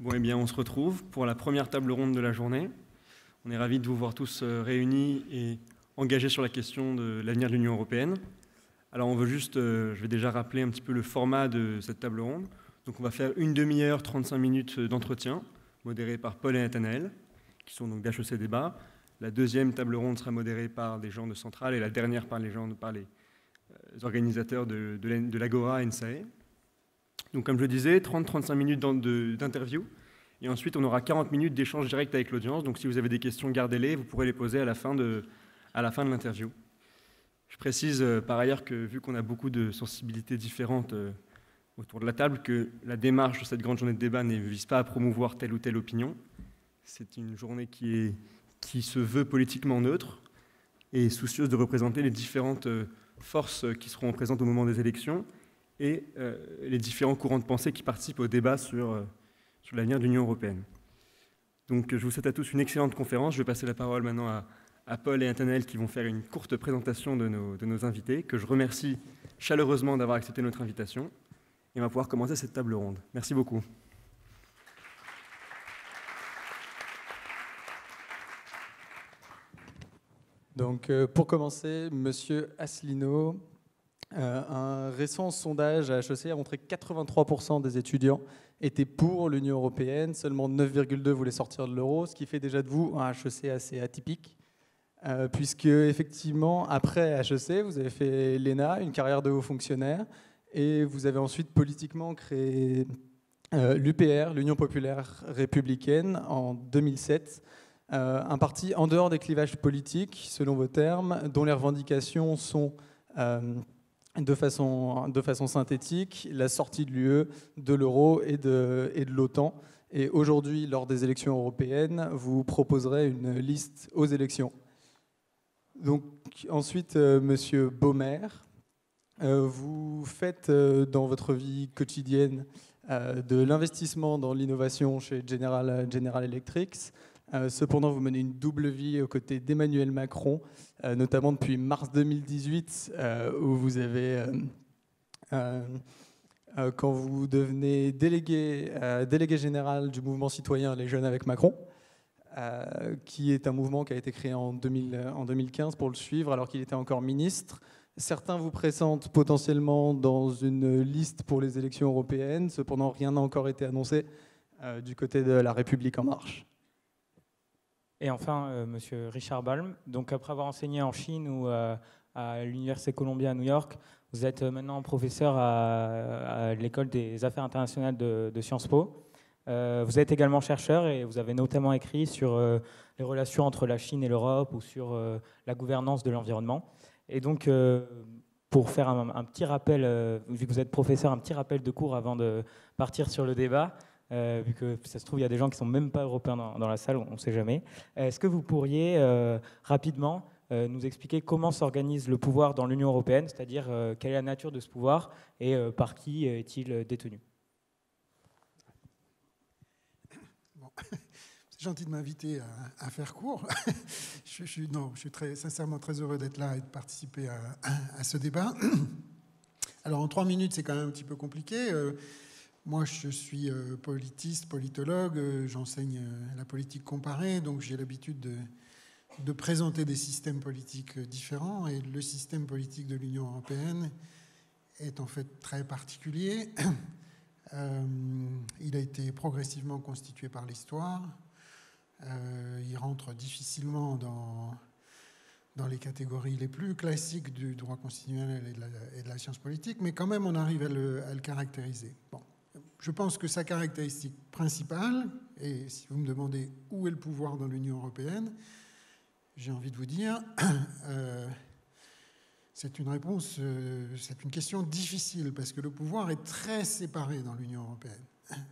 Bon, eh bien, on se retrouve pour la première table ronde de la journée. On est ravis de vous voir tous euh, réunis et engagés sur la question de l'avenir de l'Union européenne. Alors, on veut juste, euh, je vais déjà rappeler un petit peu le format de cette table ronde. Donc, on va faire une demi-heure, 35 minutes d'entretien, modéré par Paul et Nathanaël, qui sont donc d'HEC Débat. La deuxième table ronde sera modérée par des gens de Centrale et la dernière par les gens, par les euh, organisateurs de, de l'Agora NSAE. Donc, comme je disais, 30-35 minutes d'interview. Et ensuite, on aura 40 minutes d'échange direct avec l'audience. Donc, si vous avez des questions, gardez-les. Vous pourrez les poser à la fin de, l'interview. Je précise euh, par ailleurs que, vu qu'on a beaucoup de sensibilités différentes euh, autour de la table, que la démarche de cette grande journée de débat ne vise pas à promouvoir telle ou telle opinion. C'est une journée qui se veut politiquement neutre et soucieuse de représenter les différentes euh, forces qui seront présentes au moment des élections et euh, les différents courants de pensée qui participent au débat sur, euh, sur l'avenir de l'Union européenne. Donc je vous souhaite à tous une excellente conférence. Je vais passer la parole maintenant à, Paul et Nathanaël qui vont faire une courte présentation de nos, invités, que je remercie chaleureusement d'avoir accepté notre invitation. Et on va pouvoir commencer cette table ronde. Merci beaucoup. Donc, euh, pour commencer, Monsieur Asselineau, un récent sondage à HEC a montré que 83% des étudiants étaient pour l'Union européenne, seulement 9,2 voulaient sortir de l'euro, ce qui fait déjà de vous un HEC assez atypique, euh, puisque effectivement, après HEC, vous avez fait l'ENA, une carrière de haut fonctionnaire, et vous avez ensuite politiquement créé euh, l'UPR, l'Union populaire républicaine, en 2007. un parti en dehors des clivages politiques, selon vos termes, dont les revendications sont de façon, synthétique la sortie de l'UE, de l'euro et de, et de l'OTAN. Et aujourd'hui, lors des élections européennes, vous proposerez une liste aux élections. Donc, ensuite, euh, Monsieur Baumer, euh, vous faites euh, dans votre vie quotidienne de l'investissement dans l'innovation chez General, General Electric. Cependant, vous menez une double vie aux côtés d'Emmanuel Macron, euh, notamment depuis mars 2018, euh, où vous avez, euh, quand vous devenez délégué, général du mouvement citoyen Les Jeunes avec Macron, qui est un mouvement qui a été créé en, 2000, en 2015 pour le suivre alors qu'il était encore ministre. Certains vous pressentent potentiellement dans une liste pour les élections européennes, cependant rien n'a encore été annoncé du côté de la République en marche. Et enfin, euh, Monsieur Richard Balm. Donc, après avoir enseigné en Chine ou euh, à l'Université Columbia à New York, vous êtes maintenant professeur à, l'école des affaires internationales de, Sciences Po. Euh, vous êtes également chercheur et vous avez notamment écrit sur les relations entre la Chine et l'Europe ou sur la gouvernance de l'environnement. Et donc, pour faire un, un petit rappel, vu que vous êtes professeur, un petit rappel de cours avant de partir sur le débat. Euh, vu que ça se trouve, il y a des gens qui ne sont même pas européens dans, la salle, on ne sait jamais. Est-ce que vous pourriez euh, rapidement euh, nous expliquer comment s'organise le pouvoir dans l'Union européenne, c'est-à-dire quelle est la nature de ce pouvoir et par qui est-il détenu? C'est gentil de m'inviter à, faire court. je, non, je suis très, sincèrement très heureux d'être là et de participer à, ce débat. Alors en trois minutes, c'est quand même un petit peu compliqué. Moi, je suis euh, politiste, politologue, euh, j'enseigne euh, la politique comparée, donc j'ai l'habitude de, présenter des systèmes politiques différents. Et le système politique de l'Union européenne est en fait très particulier. il a été progressivement constitué par l'histoire. il rentre difficilement dans, les catégories les plus classiques du droit constitutionnel et de la, science politique, mais quand même on arrive à le, à le caractériser. Bon. Je pense que sa caractéristique principale, et si vous me demandez où est le pouvoir dans l'Union européenne, j'ai envie de vous dire, euh, c'est une réponse, euh, c'est une question difficile parce que le pouvoir est très séparé dans l'Union européenne.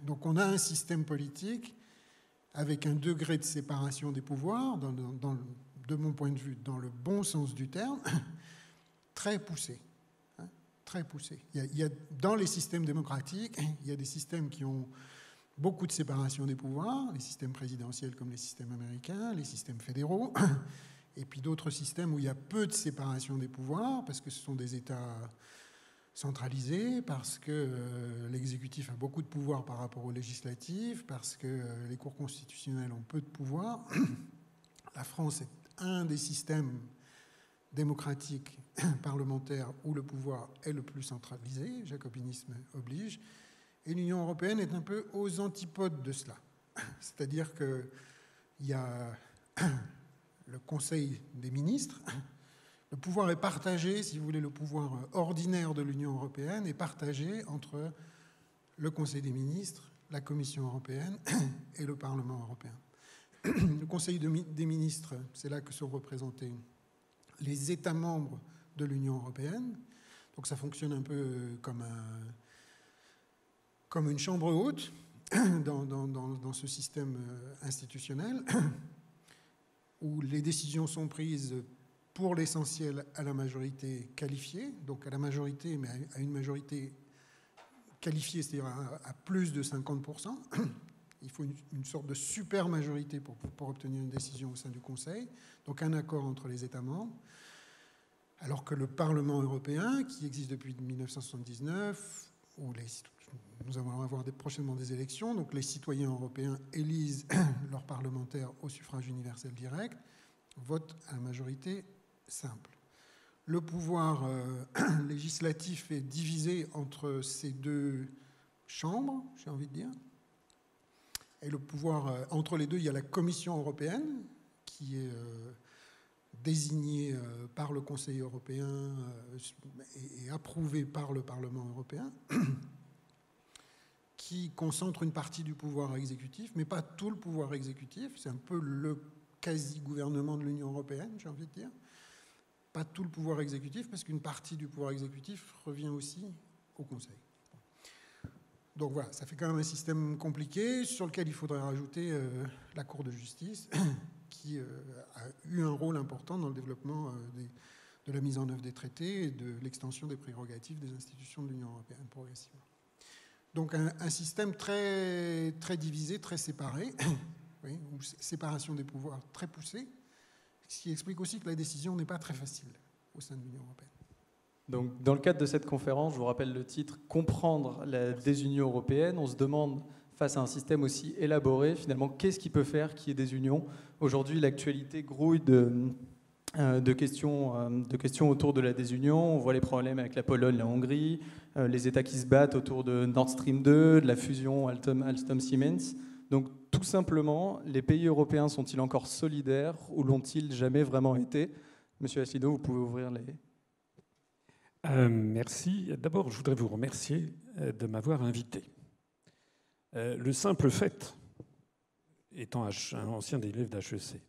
Donc on a un système politique avec un degré de séparation des pouvoirs, de mon point de vue, dans le bon sens du terme, très poussé très poussé. Il y, a, dans les systèmes démocratiques, il y a des systèmes qui ont beaucoup de séparation des pouvoirs, les systèmes présidentiels comme les systèmes américains, les systèmes fédéraux, et puis d'autres systèmes où il y a peu de séparation des pouvoirs, parce que ce sont des États centralisé, parce que euh, l'exécutif a beaucoup de pouvoir par rapport au législatif, parce que euh, les cours constitutionnels ont peu de pouvoir. La France est un des systèmes démocratiques parlementaires où le pouvoir est le plus centralisé, jacobinisme oblige, et l'Union européenne est un peu aux antipodes de cela. C'est-à-dire qu'il y a le Conseil des ministres, le pouvoir est partagé, si vous voulez, le pouvoir ordinaire de l'Union européenne est partagé entre le Conseil des ministres, la Commission européenne et le Parlement européen. Le Conseil des ministres, c'est là que sont représentés les États membres de l'Union européenne. Donc ça fonctionne un peu comme, un, comme une chambre haute dans, dans, dans ce système institutionnel, où les décisions sont prises pour l'essentiel à la majorité qualifiée, donc à la majorité, mais à une majorité qualifiée, c'est-à-dire à, plus de 50%. Il faut une, sorte de super majorité pour, pour, obtenir une décision au sein du Conseil, donc un accord entre les États membres. Alors que le Parlement européen, qui existe depuis 1979, où les, nous allons avoir prochainement des élections, donc les citoyens européens élisent leurs parlementaires au suffrage universel direct, votent à la majorité simple. Le pouvoir euh, législatif est divisé entre ces deux chambres, j'ai envie de dire. Et le pouvoir, euh, entre les deux, il y a la Commission européenne, qui est euh, désignée par le Conseil européen et, et approuvée par le Parlement européen, qui concentre une partie du pouvoir exécutif, mais pas tout le pouvoir exécutif. C'est un peu le quasi-gouvernement de l'Union européenne, j'ai envie de dire pas tout le pouvoir exécutif, parce qu'une partie du pouvoir exécutif revient aussi au Conseil. Donc voilà, ça fait quand même un système compliqué sur lequel il faudrait rajouter euh, la Cour de justice, qui euh, a eu un rôle important dans le développement euh, de la mise en œuvre des traités et de l'extension des prérogatives des institutions de l'Union européenne progressivement. Donc un, un, système très, très divisé, très séparé, oui, ou séparation des pouvoirs très poussée, ce qui explique aussi que la décision n'est pas très facile au sein de l'Union européenne. Donc, dans le cadre de cette conférence, je vous rappelle le titre Comprendre la désunion européenne. On se demande, face à un système aussi élaboré, finalement, qu'est-ce qui peut faire qu'il y ait des unions Aujourd'hui, l'actualité grouille de, euh, euh, questions autour de la désunion. On voit les problèmes avec la Pologne, la Hongrie, euh, les États qui se battent autour de Nord Stream 2, de la fusion Alstom-Siemens. Donc tout simplement, les pays européens sont-ils encore solidaires ou l'ont-ils jamais vraiment été Monsieur Asselineau, vous pouvez ouvrir les... Merci. D'abord, je voudrais vous remercier de m'avoir invité. Euh, le simple fait, étant un ancien élève d'HEC,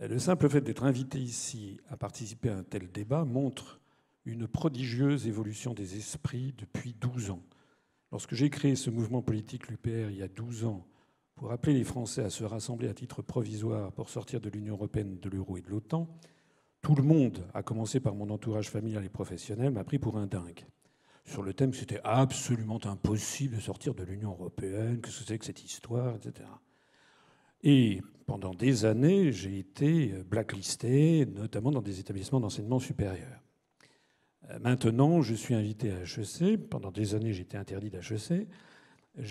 le simple fait d'être invité ici à participer à un tel débat montre une prodigieuse évolution des esprits depuis 12 ans. Lorsque j'ai créé ce mouvement politique, l'UPR, il y a 12 ans, pour appeler les Français à se rassembler à titre provisoire pour sortir de l'Union européenne, de l'euro et de l'OTAN, tout le monde, à commencer par mon entourage familial et professionnel, m'a pris pour un dingue. Sur le thème que c'était absolument impossible de sortir de l'Union européenne, que ce que cette histoire, etc. Et pendant des années, j'ai été blacklisté, notamment dans des établissements d'enseignement supérieur. Euh, maintenant, je suis invité à HEC. Pendant des années, été interdit d'HEC.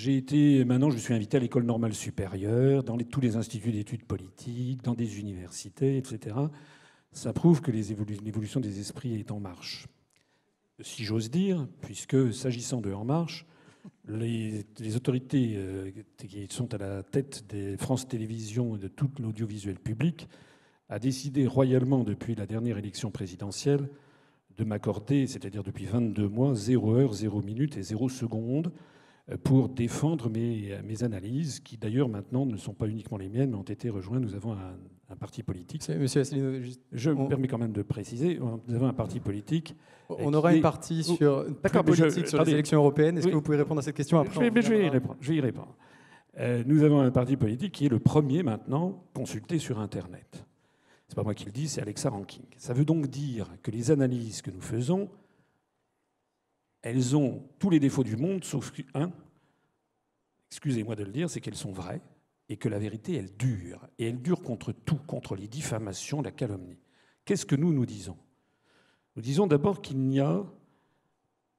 Été, maintenant, je suis invité à l'école normale supérieure, dans tous les instituts d'études politiques, dans des universités, etc. Ça prouve que l'évolution des esprits est en marche. Si j'ose dire, puisque s'agissant de En Marche, les, autorités euh, qui sont à la tête des France Télévisions et de tout l'audiovisuel public a décidé royalement depuis la dernière élection présidentielle de m'accorder, c'est-à-dire depuis 22 mois, 0 heure, 0 minute et 0 seconde pour défendre mes, mes analyses, qui d'ailleurs maintenant ne sont pas uniquement les miennes, mais ont été rejointes. Nous avons un, parti politique. Monsieur Asselineau, je me permets quand même de préciser, nous avons un parti politique. On aura une partie sur, politique sur les élections européennes. Est-ce que vous pouvez répondre à cette question après je vais, je vais, y répondre. Je vais y répondre. Euh, nous avons un parti politique qui est le premier maintenant consulté sur Internet. C'est pas moi qui le dis, c'est Alexa Ranking. Ça veut donc dire que les analyses que nous faisons elles ont tous les défauts du monde, sauf un, excusez-moi de le dire, c'est qu'elles sont vraies et que la vérité, elle dure. Et elle dure contre tout, contre les diffamations, la calomnie. Qu'est-ce que nous nous disons? Nous disons d'abord qu'il n'y a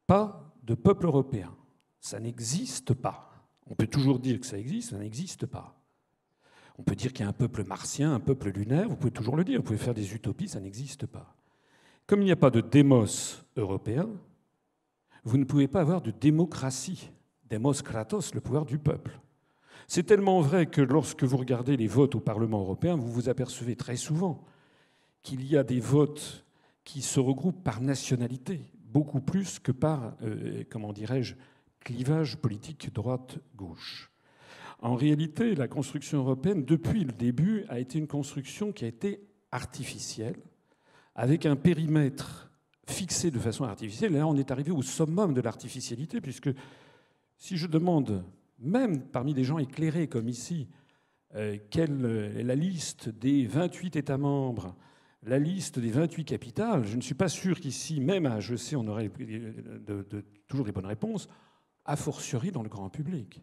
pas de peuple européen. Ça n'existe pas. On peut toujours dire que ça existe, ça n'existe pas. On peut dire qu'il y a un peuple martien, un peuple lunaire, vous pouvez toujours le dire, vous pouvez faire des utopies, ça n'existe pas. Comme il n'y a pas de démos européen, vous ne pouvez pas avoir de démocratie. Demos kratos, le pouvoir du peuple. C'est tellement vrai que lorsque vous regardez les votes au Parlement européen, vous vous apercevez très souvent qu'il y a des votes qui se regroupent par nationalité, beaucoup plus que par, euh, comment dirais-je, clivage politique droite-gauche. En réalité, la construction européenne, depuis le début, a été une construction qui a été artificielle, avec un périmètre fixé de façon artificielle. Et là, on est arrivé au summum de l'artificialité, puisque si je demande, même parmi des gens éclairés comme ici, euh, quelle est la liste des 28 États membres, la liste des 28 capitales, je ne suis pas sûr qu'ici, même à HEC, on aurait toujours des bonnes réponses, a fortiori dans le grand public.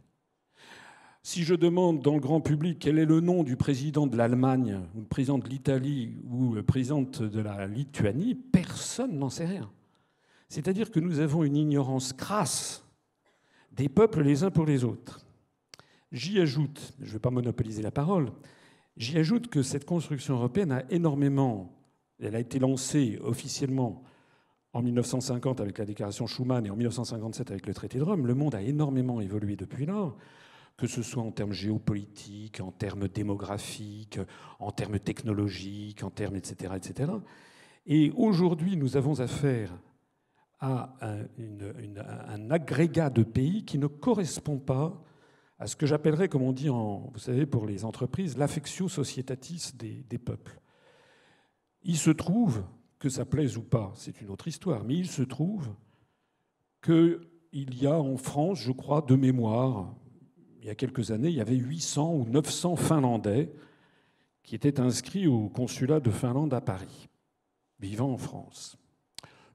Si je demande dans le grand public quel est le nom du président de l'Allemagne, ou le président de l'Italie, ou le président de la Lituanie, personne n'en sait rien. C'est-à-dire que nous avons une ignorance crasse des peuples les uns pour les autres. J'y ajoute, je ne vais pas monopoliser la parole, j'y ajoute que cette construction européenne a énormément, elle a été lancée officiellement en 1950 avec la déclaration Schuman et en 1957 avec le traité de Rome. Le monde a énormément évolué depuis là que ce soit en termes géopolitiques, en termes démographiques, en termes technologiques, en termes etc. etc. Et aujourd'hui, nous avons affaire à un, agrégat de pays qui ne correspond pas à ce que j'appellerais, comme on dit, vous savez, pour les entreprises, l'affectio societatis des, des peuples. Il se trouve, que ça plaise ou pas, c'est une autre histoire, mais il se trouve qu'il y a en France, je crois, de mémoire, il y a quelques années, il y avait 800 ou 900 Finlandais qui étaient inscrits au consulat de Finlande à Paris, vivant en France.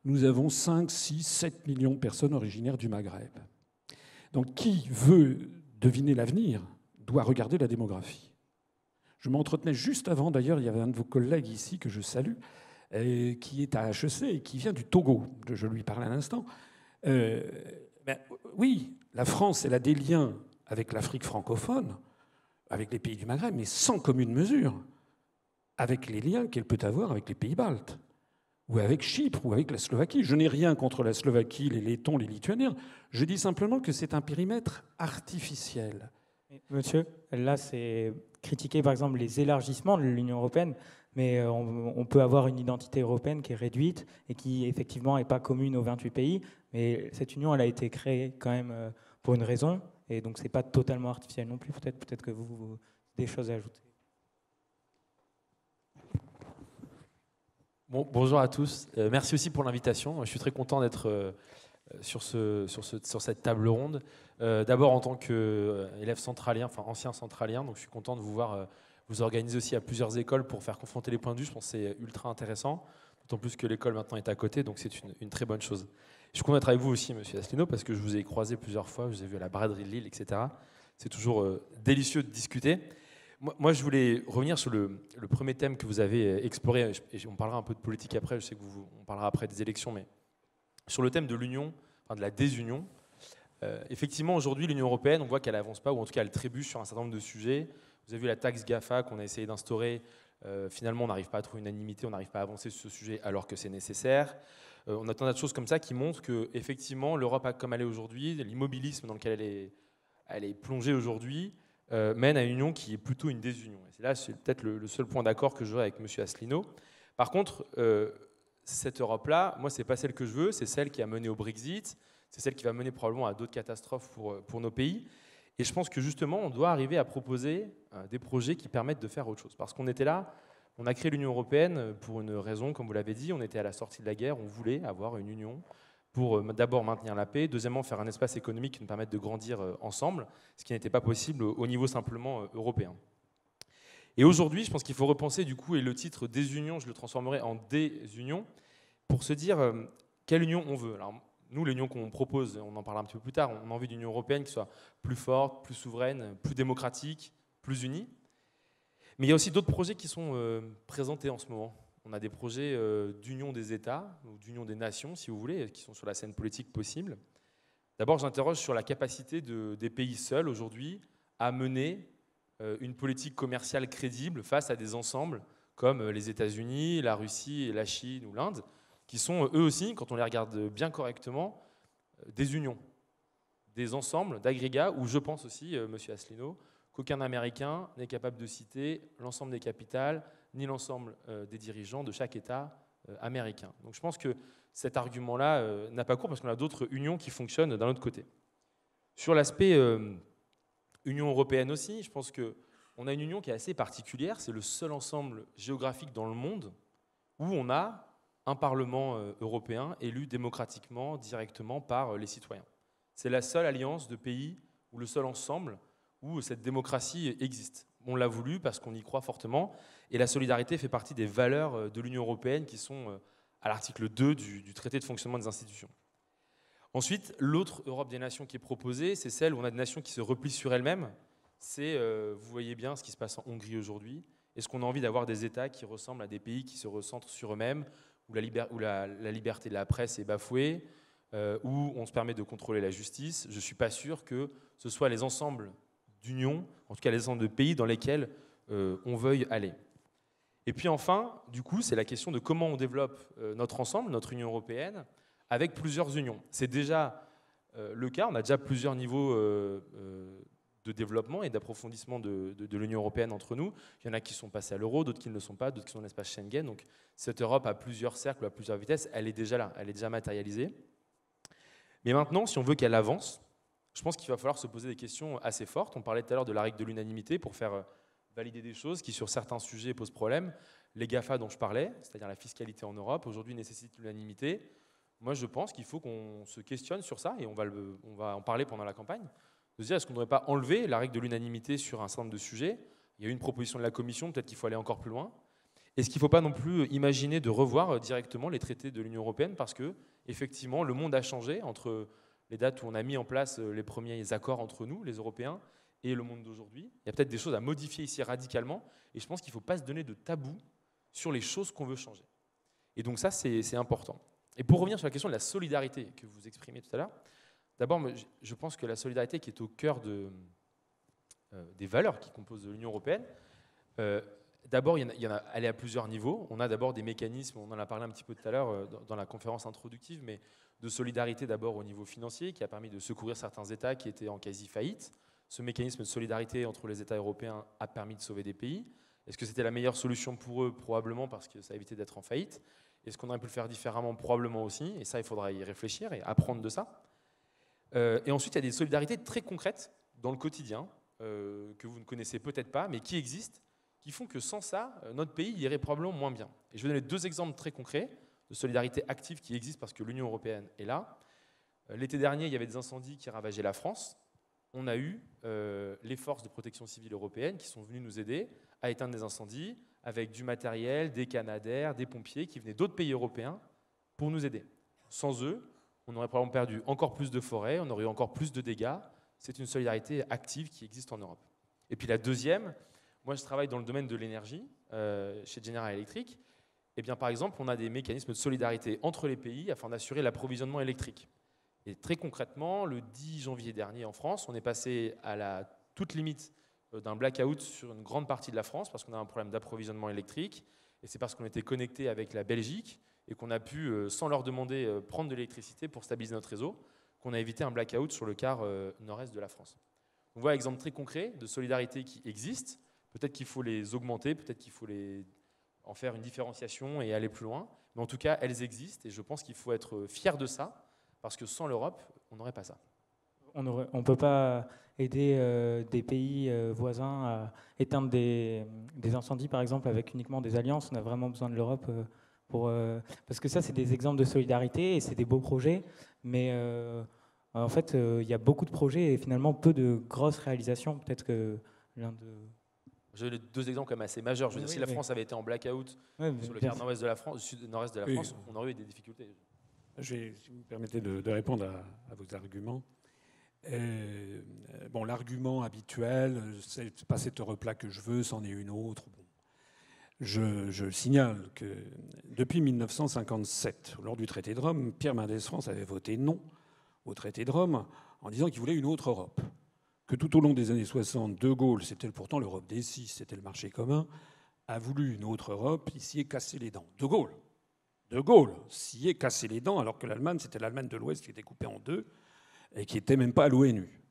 Nous avons 5, 6, 7 millions de personnes originaires du Maghreb. Donc qui veut deviner l'avenir doit regarder la démographie. Je m'entretenais juste avant, d'ailleurs, il y avait un de vos collègues ici que je salue, euh, qui est à HEC et qui vient du Togo, je lui parlais à l'instant. Euh, ben, oui, la France, elle a des liens avec l'Afrique francophone, avec les pays du Maghreb, mais sans commune mesure avec les liens qu'elle peut avoir avec les pays baltes, ou avec Chypre, ou avec la Slovaquie. Je n'ai rien contre la Slovaquie, les Lettons, les Lituaniens. Je dis simplement que c'est un périmètre artificiel. Monsieur, là, c'est critiquer par exemple les élargissements de l'Union européenne, mais euh, on, peut avoir une identité européenne qui est réduite et qui effectivement n'est pas commune aux 28 pays. Mais cette union, elle a été créée quand même euh, pour une raison, et donc, ce n'est pas totalement artificiel non plus. Peut-être peut que vous, vous, des choses à ajouter. Bon, bonjour à tous. Euh, merci aussi pour l'invitation. Je suis très content d'être euh, sur, ce, sur, ce, sur, cette table ronde. Euh, d'abord en tant qu'élève centralien, enfin ancien centralien, donc je suis content de vous voir vous organiser aussi à plusieurs écoles pour faire confronter les points de vue. Je pense que c'est ultra intéressant, d'autant plus que l'école maintenant est à côté, donc c'est une, très bonne chose. Je suis content d'être avec vous aussi, monsieur Asselineau, parce que je vous ai croisé plusieurs fois, je vous ai vu à la braderie de Lille, etc. C'est toujours euh, délicieux de discuter. Moi, je voulais revenir sur le, premier thème que vous avez euh, exploré, et on parlera un peu de politique après, je sais que vous, on parlera après des élections, mais sur le thème de l'union, enfin de la désunion. Euh, effectivement, aujourd'hui, l'Union européenne, on voit qu'elle n'avance pas, ou en tout cas, elle trébuche sur un certain nombre de sujets. Vous avez vu la taxe GAFA qu'on a essayé d'instaurer. finalement, on n'arrive pas à trouver une unanimité, on n'arrive pas à avancer sur ce sujet alors que c'est nécessaire. Euh, on a tant de choses comme ça qui montrent que effectivement l'Europe, comme elle est aujourd'hui, l'immobilisme dans lequel elle est, plongée aujourd'hui, euh, mène à une union qui est plutôt une désunion. Et là, c'est peut-être le, seul point d'accord que j'aurai avec M. Asselineau. Par contre, euh, cette Europe-là, moi, c'est pas celle que je veux, c'est celle qui a mené au Brexit, c'est celle qui va mener probablement à d'autres catastrophes pour nos pays. Et je pense que justement, on doit arriver à proposer des projets qui permettent de faire autre chose. Parce qu'on était là, on a créé l'Union européenne pour une raison, comme vous l'avez dit, on était à la sortie de la guerre, on voulait avoir une union pour euh, d'abord maintenir la paix, deuxièmement faire un espace économique qui nous permette de grandir euh, ensemble, ce qui n'était pas possible au niveau simplement euh, européen. Et aujourd'hui, je pense qu'il faut repenser du coup, et le titre des unions, je le transformerai en désunion, pour se dire quelle union on veut. Alors, nous, l'union qu'on propose, on en parlera un petit peu plus tard, on a envie d'une union européenne qui soit plus forte, plus souveraine, plus démocratique, plus unie. Mais il y a aussi d'autres projets qui sont euh, présentés en ce moment. on a des projets d'union des États, ou d'union des nations, si vous voulez, qui sont sur la scène politique possible. D'abord, j'interroge sur la capacité des pays seuls aujourd'hui à mener une politique commerciale crédible face à des ensembles comme les États-Unis, la Russie, la Chine ou l'Inde, qui sont eux aussi, quand on les regarde bien correctement, des unions, des ensembles d'agrégats où je pense aussi, Monsieur Asselineau, qu'aucun Américain n'est capable de citer l'ensemble des capitales ni l'ensemble euh, des dirigeants de chaque État euh, américain. Donc je pense que cet argument-là euh, n'a pas cours parce qu'on a d'autres unions qui fonctionnent d'un autre côté. Sur l'aspect Union européenne aussi, je pense qu'on a une union qui est assez particulière. C'est le seul ensemble géographique dans le monde où on a un Parlement européen élu démocratiquement, directement par les citoyens. C'est la seule alliance de pays ou le seul ensemble où cette démocratie existe. On l'a voulu parce qu'on y croit fortement, et la solidarité fait partie des valeurs euh, de l'Union européenne qui sont euh, à l'article 2 du, traité de fonctionnement des institutions. Ensuite, l'autre Europe des nations qui est proposée, c'est celle où on a des nations qui se replient sur elles-mêmes. C'est, euh, vous voyez bien ce qui se passe en Hongrie aujourd'hui. Est-ce qu'on a envie d'avoir des États qui ressemblent à des pays qui se recentrent sur eux-mêmes, où, la, liberté de la presse est bafouée, où on se permet de contrôler la justice? Je ne suis pas sûr que ce soit les ensembles d'union, en tout cas les ensembles de pays dans lesquels euh, on veuille aller. Et puis enfin, du coup, c'est la question de comment on développe euh, notre ensemble, notre Union européenne, avec plusieurs unions. C'est déjà euh, le cas, on a déjà plusieurs niveaux de développement et d'approfondissement de, l'Union européenne entre nous. Il y en a qui sont passés à l'euro, d'autres qui ne le sont pas, d'autres qui sont dans l'espace Schengen. Donc cette Europe à plusieurs cercles, à plusieurs vitesses, elle est déjà là, elle est déjà matérialisée. Mais maintenant, si on veut qu'elle avance, je pense qu'il va falloir se poser des questions assez fortes. On parlait tout à l'heure de la règle de l'unanimité pour faire euh, valider des choses qui, sur certains sujets, posent problème. Les GAFA dont je parlais, c'est-à-dire la fiscalité en Europe, aujourd'hui nécessitent l'unanimité. Moi, je pense qu'il faut qu'on se questionne sur ça, et on va, on va en parler pendant la campagne, de se dire est-ce qu'on ne devrait pas enlever la règle de l'unanimité sur un certain nombre de sujets? Il y a eu une proposition de la Commission, peut-être qu'il faut aller encore plus loin. Est-ce qu'il ne faut pas non plus imaginer de revoir euh, directement les traités de l'Union européenne? Parce que, effectivement, le monde a changé entre les dates où on a mis en place euh, les premiers accords entre nous, les Européens, et le monde d'aujourd'hui. Il y a peut-être des choses à modifier ici radicalement, et je pense qu'il ne faut pas se donner de tabou sur les choses qu'on veut changer. Et donc ça, c'est important. Et pour revenir sur la question de la solidarité que vous exprimez tout à l'heure, d'abord, je pense que la solidarité qui est au cœur euh, des valeurs qui composent l'Union européenne, euh, d'abord, il, y en a, elle à plusieurs niveaux. On a d'abord des mécanismes, on en a parlé un petit peu tout à l'heure dans la conférence introductive, mais de solidarité d'abord au niveau financier, qui a permis de secourir certains États qui étaient en quasi-faillite. Ce mécanisme de solidarité entre les États européens a permis de sauver des pays. Est-ce que c'était la meilleure solution pour eux? Probablement parce que ça a évité d'être en faillite. Est-ce qu'on aurait pu le faire différemment? Probablement aussi. Et ça, il faudra y réfléchir et apprendre de ça. Euh, et ensuite, il y a des solidarités très concrètes dans le quotidien, euh, que vous ne connaissez peut-être pas, mais qui existent, qui font que sans ça, euh, notre pays irait probablement moins bien. Et je vais donner deux exemples très concrets de solidarité active qui existe parce que l'Union européenne est là. Euh, l'été dernier, il y avait des incendies qui ravageaient la France. On a eu euh, les forces de protection civile européennes qui sont venues nous aider à éteindre des incendies avec du matériel, des canadaires, des pompiers qui venaient d'autres pays européens pour nous aider. Sans eux, on aurait probablement perdu encore plus de forêts, on aurait eu encore plus de dégâts. C'est une solidarité active qui existe en Europe. Et puis la deuxième, moi je travaille dans le domaine de l'énergie euh, chez General Electric. Eh bien, par exemple, on a des mécanismes de solidarité entre les pays afin d'assurer l'approvisionnement électrique. Et très concrètement, le 10 janvier dernier en France, on est passé à la toute limite euh, d'un blackout sur une grande partie de la France parce qu'on a un problème d'approvisionnement électrique. Et c'est parce qu'on était connecté avec la Belgique et qu'on a pu, euh, sans leur demander, prendre de l'électricité pour stabiliser notre réseau, qu'on a évité un blackout sur le quart nord-est de la France. On voit un exemple très concret de solidarité qui existe. Peut-être qu'il faut les augmenter, peut-être qu'il faut en faire une différenciation et aller plus loin. Mais en tout cas, elles existent et je pense qu'il faut être fier de ça, parce que sans l'Europe, on n'aurait pas ça. On ne peut pas aider euh, des pays euh, voisins à éteindre des, incendies, par exemple, avec uniquement des alliances. On a vraiment besoin de l'Europe euh, pour... parce que ça, c'est des exemples de solidarité et c'est des beaux projets, mais en fait, il y a beaucoup de projets et finalement peu de grosses réalisations. Peut-être que l'un de j'ai deux exemples quand même assez majeurs. Je veux dire, si la France avait été en blackout sur le quart nord-ouest de la France, sud nord-est de la France, on aurait eu des difficultés. si vous me permettez de, répondre à, vos arguments. Euh, bon, l'argument habituel, c'est pas cette Europe-là que je veux, c'en est une autre. Bon. Je, signale que depuis 1957, lors du traité de Rome, Pierre Mendès France avait voté non au traité de Rome en disant qu'il voulait une autre Europe. Que tout au long des années 60, De Gaulle, c'était pourtant l'Europe des six, c'était le marché commun, a voulu une autre Europe, il s'y est cassé les dents. De Gaulle, De Gaulle s'y est cassé les dents, alors que l'Allemagne, c'était l'Allemagne de l'Ouest qui était coupée en deux et qui n'était même pas à l'ONU.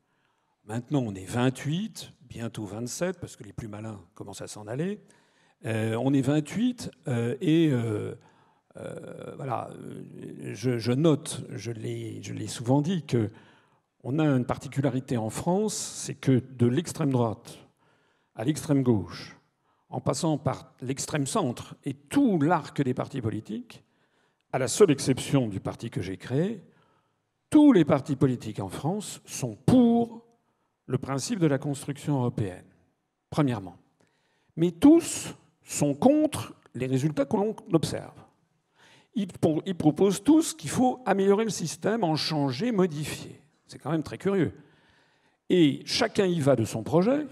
Maintenant, on est 28, bientôt 27, parce que les plus malins commencent à s'en aller. Euh, on est 28 euh, et euh, voilà, je, note, je l'ai souvent dit, que on a une particularité en France, c'est que de l'extrême droite à l'extrême gauche, en passant par l'extrême centre et tout l'arc des partis politiques, à la seule exception du parti que j'ai créé, tous les partis politiques en France sont pour le principe de la construction européenne, premièrement. Mais tous sont contre les résultats que l'on observe. Ils, proposent tous qu'il faut améliorer le système, en changer, modifier. C'est quand même très curieux. Et chacun y va de son projet.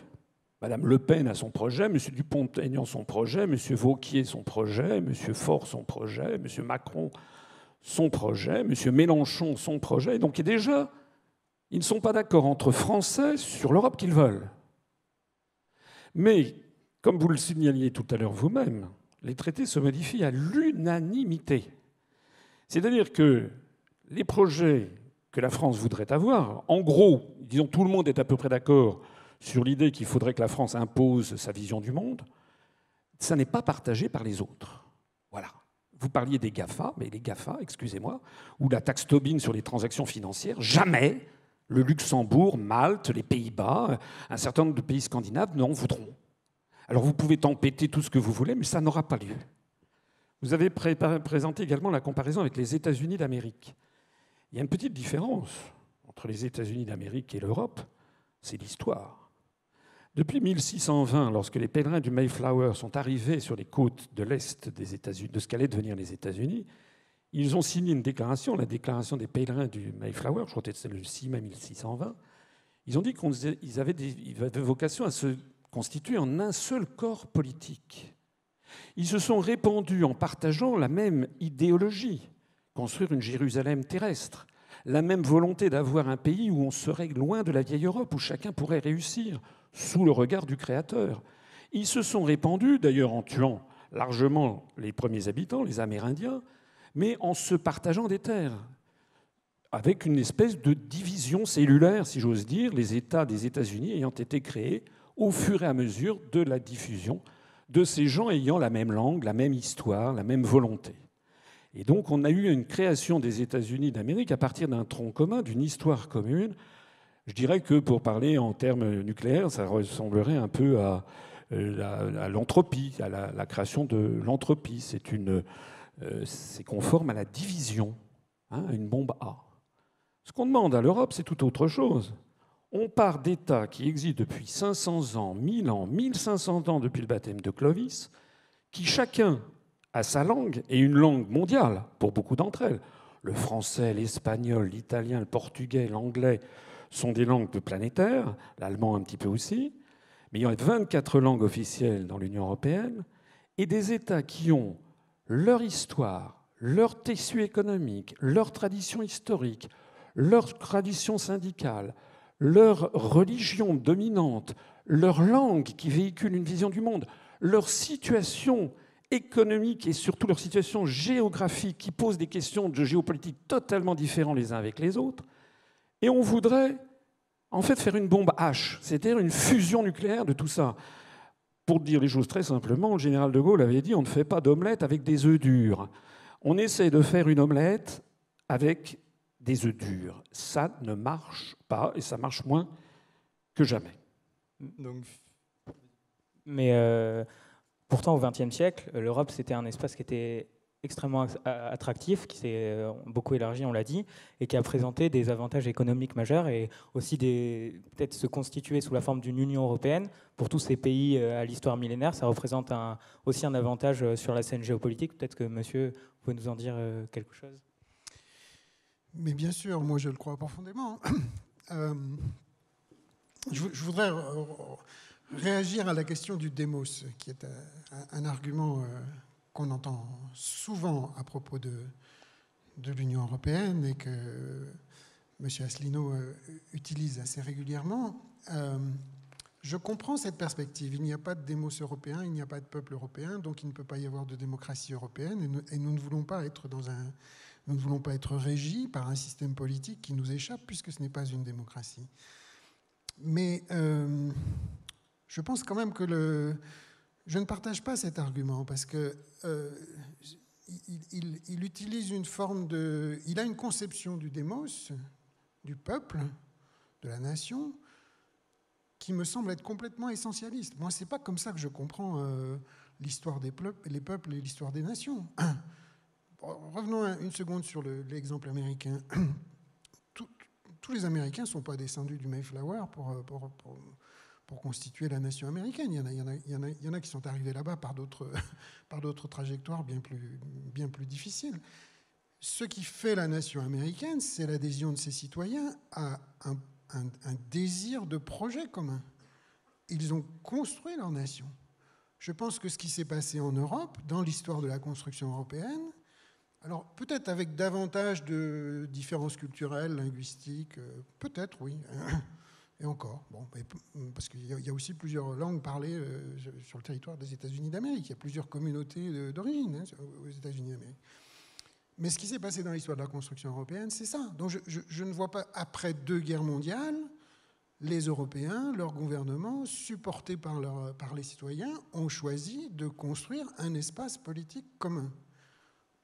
Madame Le Pen a son projet, M. Dupont-Aignan son projet, M. Vauquier son projet, M. Faure son projet, M. Macron son projet, M. Mélenchon son projet. Et donc déjà, ils ne sont pas d'accord entre Français sur l'Europe qu'ils veulent. Mais comme vous le signaliez tout à l'heure vous-même, les traités se modifient à l'unanimité. C'est-à-dire que les projets que la France voudrait avoir, en gros, disons tout le monde est à peu près d'accord sur l'idée qu'il faudrait que la France impose sa vision du monde, ça n'est pas partagé par les autres. Voilà. Vous parliez des GAFA, mais les GAFA, excusez-moi, ou la taxe Tobin sur les transactions financières, jamais le Luxembourg, Malte, les Pays-Bas, un certain nombre de pays scandinaves n'en voudront. Alors vous pouvez tempêter tout ce que vous voulez, mais ça n'aura pas lieu. Vous avez présenté également la comparaison avec les États-Unis d'Amérique. Il y a une petite différence entre les États-Unis d'Amérique et l'Europe, c'est l'histoire. Depuis 1620, lorsque les pèlerins du Mayflower sont arrivés sur les côtes de l'Est des États-Unis, de ce qu'allaient devenir les États-Unis, ils ont signé une déclaration, la déclaration des pèlerins du Mayflower, je crois que c'était le 6 mai 1620. Ils ont dit qu'ils avaient, avaient vocation à se constitués en un seul corps politique. Ils se sont répandus en partageant la même idéologie, construire une Jérusalem terrestre, la même volonté d'avoir un pays où on serait loin de la vieille Europe, où chacun pourrait réussir sous le regard du Créateur. Ils se sont répandus, d'ailleurs en tuant largement les premiers habitants, les Amérindiens, mais en se partageant des terres, avec une espèce de division cellulaire, si j'ose dire, les États des États-Unis ayant été créés au fur et à mesure de la diffusion de ces gens ayant la même langue, la même histoire, la même volonté. Et donc on a eu une création des États-Unis d'Amérique à partir d'un tronc commun, d'une histoire commune. Je dirais que pour parler en termes nucléaires, ça ressemblerait un peu à, euh, l'entropie, à la, création de l'entropie. Euh, c'est conforme à la division, hein, une bombe A. Ce qu'on demande à l'Europe, c'est tout autre chose. On part d'États qui existent depuis 500 ans, 1000 ans, 1500 ans depuis le baptême de Clovis, qui chacun sa langue, et une langue mondiale pour beaucoup d'entre elles. Le français, l'espagnol, l'italien, le portugais, l'anglais sont des langues planétaires, l'allemand un petit peu aussi, mais il y a 24 langues officielles dans l'Union européenne, et des États qui ont leur histoire, leur tissu économique, leur tradition historique, leur tradition syndicale, leur religion dominante, leur langue qui véhicule une vision du monde, leur situation économique et surtout leur situation géographique qui pose des questions de géopolitique totalement différentes les uns avec les autres. Et on voudrait en fait faire une bombe H, c'est-à-dire une fusion nucléaire de tout ça. Pour dire les choses très simplement, le général de Gaulle avait dit on ne fait pas d'omelette avec des œufs durs. On essaie de faire une omelette avec des œufs durs. Ça ne marche pas et ça marche moins que jamais. Donc, mais euh, pourtant, au XXe siècle, l'Europe, c'était un espace qui était extrêmement attractif, qui s'est euh, beaucoup élargi, on l'a dit, et qui a présenté des avantages économiques majeurs et aussi peut-être se constituer sous la forme d'une Union européenne. Pour tous ces pays euh, à l'histoire millénaire, ça représente aussi un avantage sur la scène géopolitique. Peut-être que monsieur, pouvez nous en dire quelque chose? Mais bien sûr, moi je le crois profondément. Euh, je, voudrais réagir à la question du démos, qui est un, argument qu'on entend souvent à propos de, de l'Union européenne et que M. Asselineau utilise assez régulièrement. Je comprends cette perspective. Il n'y a pas de démos européen, il n'y a pas de peuple européen, donc il ne peut pas y avoir de démocratie européenne. Et nous, ne voulons pas être dans un, nous ne voulons pas être régis par un système politique qui nous échappe, puisque ce n'est pas une démocratie. Mais euh, je pense quand même que le, je ne partage pas cet argument parce que euh, il, il, utilise une forme de, il a une conception du démos, du peuple, de la nation, qui me semble être complètement essentialiste. Moi, c'est pas comme ça que je comprends euh, l'histoire des peuples, les peuples et l'histoire des nations. Revenons une seconde sur l'exemple américain. tous les Américains ne sont pas descendus du Mayflower pour, euh, pour, constituer la nation américaine. Il y en a, qui sont arrivés là-bas par d'autres trajectoires bien plus, bien plus difficiles. Ce qui fait la nation américaine, c'est l'adhésion de ses citoyens à un désir de projet commun. Ils ont construit leur nation. Je pense que ce qui s'est passé en Europe, dans l'histoire de la construction européenne, alors peut-être avec davantage de différences culturelles, linguistiques, euh, peut-être oui, et encore, bon, parce qu'il y, a aussi plusieurs langues parlées euh, sur le territoire des États-Unis d'Amérique, il y a plusieurs communautés d'origine hein, aux États-Unis d'Amérique. Mais ce qui s'est passé dans l'histoire de la construction européenne, c'est ça. Donc je, ne vois pas, après deux guerres mondiales, les Européens, leur gouvernement, supportés par, les citoyens, ont choisi de construire un espace politique commun.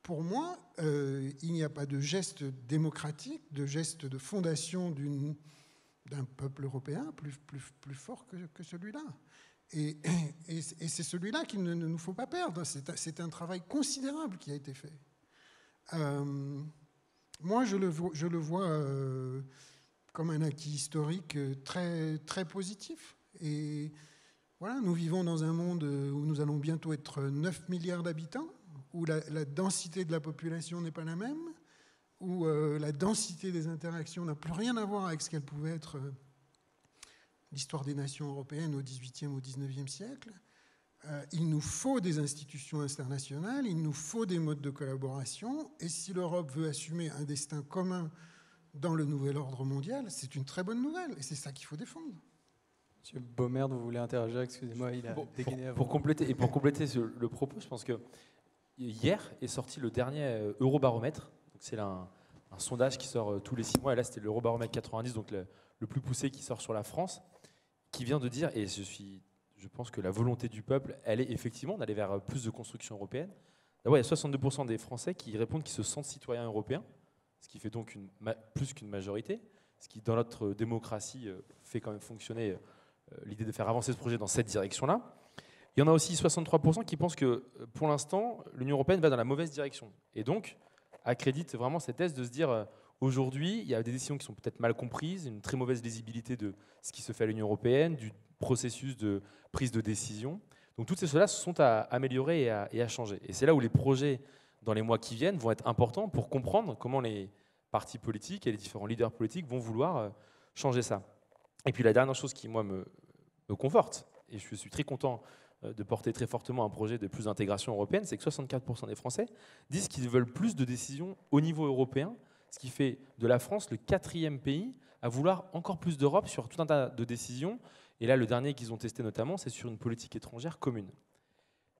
Pour moi, euh, il n'y a pas de geste démocratique, de geste de fondation d'un peuple européen plus, plus, plus fort que, que celui-là. Et, et, c'est celui-là qu'il ne, nous faut pas perdre. C'est un travail considérable qui a été fait. Euh, moi, je le, je le vois euh, comme un acquis historique très, très positif. Et voilà, nous vivons dans un monde où nous allons bientôt être 9 milliards d'habitants, où la, densité de la population n'est pas la même, où euh, la densité des interactions n'a plus rien à voir avec ce qu'elle pouvait être l'histoire des nations européennes au XVIIIe, au XIXe siècle. Euh, il nous faut des institutions internationales, il nous faut des modes de collaboration, et si l'Europe veut assumer un destin commun dans le nouvel ordre mondial, c'est une très bonne nouvelle, et c'est ça qu'il faut défendre. Monsieur Baumerd, vous voulez interagir Excusez-moi, il a dégainé pour, pour, compléter Et pour compléter le propos, je pense que hier est sorti le dernier euh, Eurobaromètre. C'est un, sondage qui sort euh, tous les six mois, et là c'était l'Eurobaromètre 90, donc le, plus poussé qui sort sur la France, qui vient de dire, et je suis je pense que la volonté du peuple, elle est effectivement d'aller vers plus de construction européenne. D'abord, il y a 62% des Français qui répondent qu'ils se sentent citoyens européens, ce qui fait donc plus qu'une majorité, ce qui, dans notre démocratie, euh, fait quand même fonctionner euh, l'idée de faire avancer ce projet dans cette direction-là. Il y en a aussi 63% qui pensent que, euh, pour l'instant, l'Union européenne va dans la mauvaise direction. Et donc, accrédite vraiment cette thèse de se dire, aujourd'hui, il y a des décisions qui sont peut-être mal comprises, une très mauvaise lisibilité de ce qui se fait à l'Union européenne, du processus de prise de décision. Donc toutes ces choses-là sont à améliorer et à, changer. Et c'est là où les projets dans les mois qui viennent vont être importants pour comprendre comment les partis politiques et les différents leaders politiques vont vouloir euh, changer ça. Et puis la dernière chose qui, moi, me, me conforte, et je suis très content euh, de porter très fortement un projet de plus d'intégration européenne, c'est que 64% des Français disent qu'ils veulent plus de décisions au niveau européen, ce qui fait de la France le quatrième pays à vouloir encore plus d'Europe sur tout un tas de décisions et là, le dernier qu'ils ont testé notamment, c'est sur une politique étrangère commune.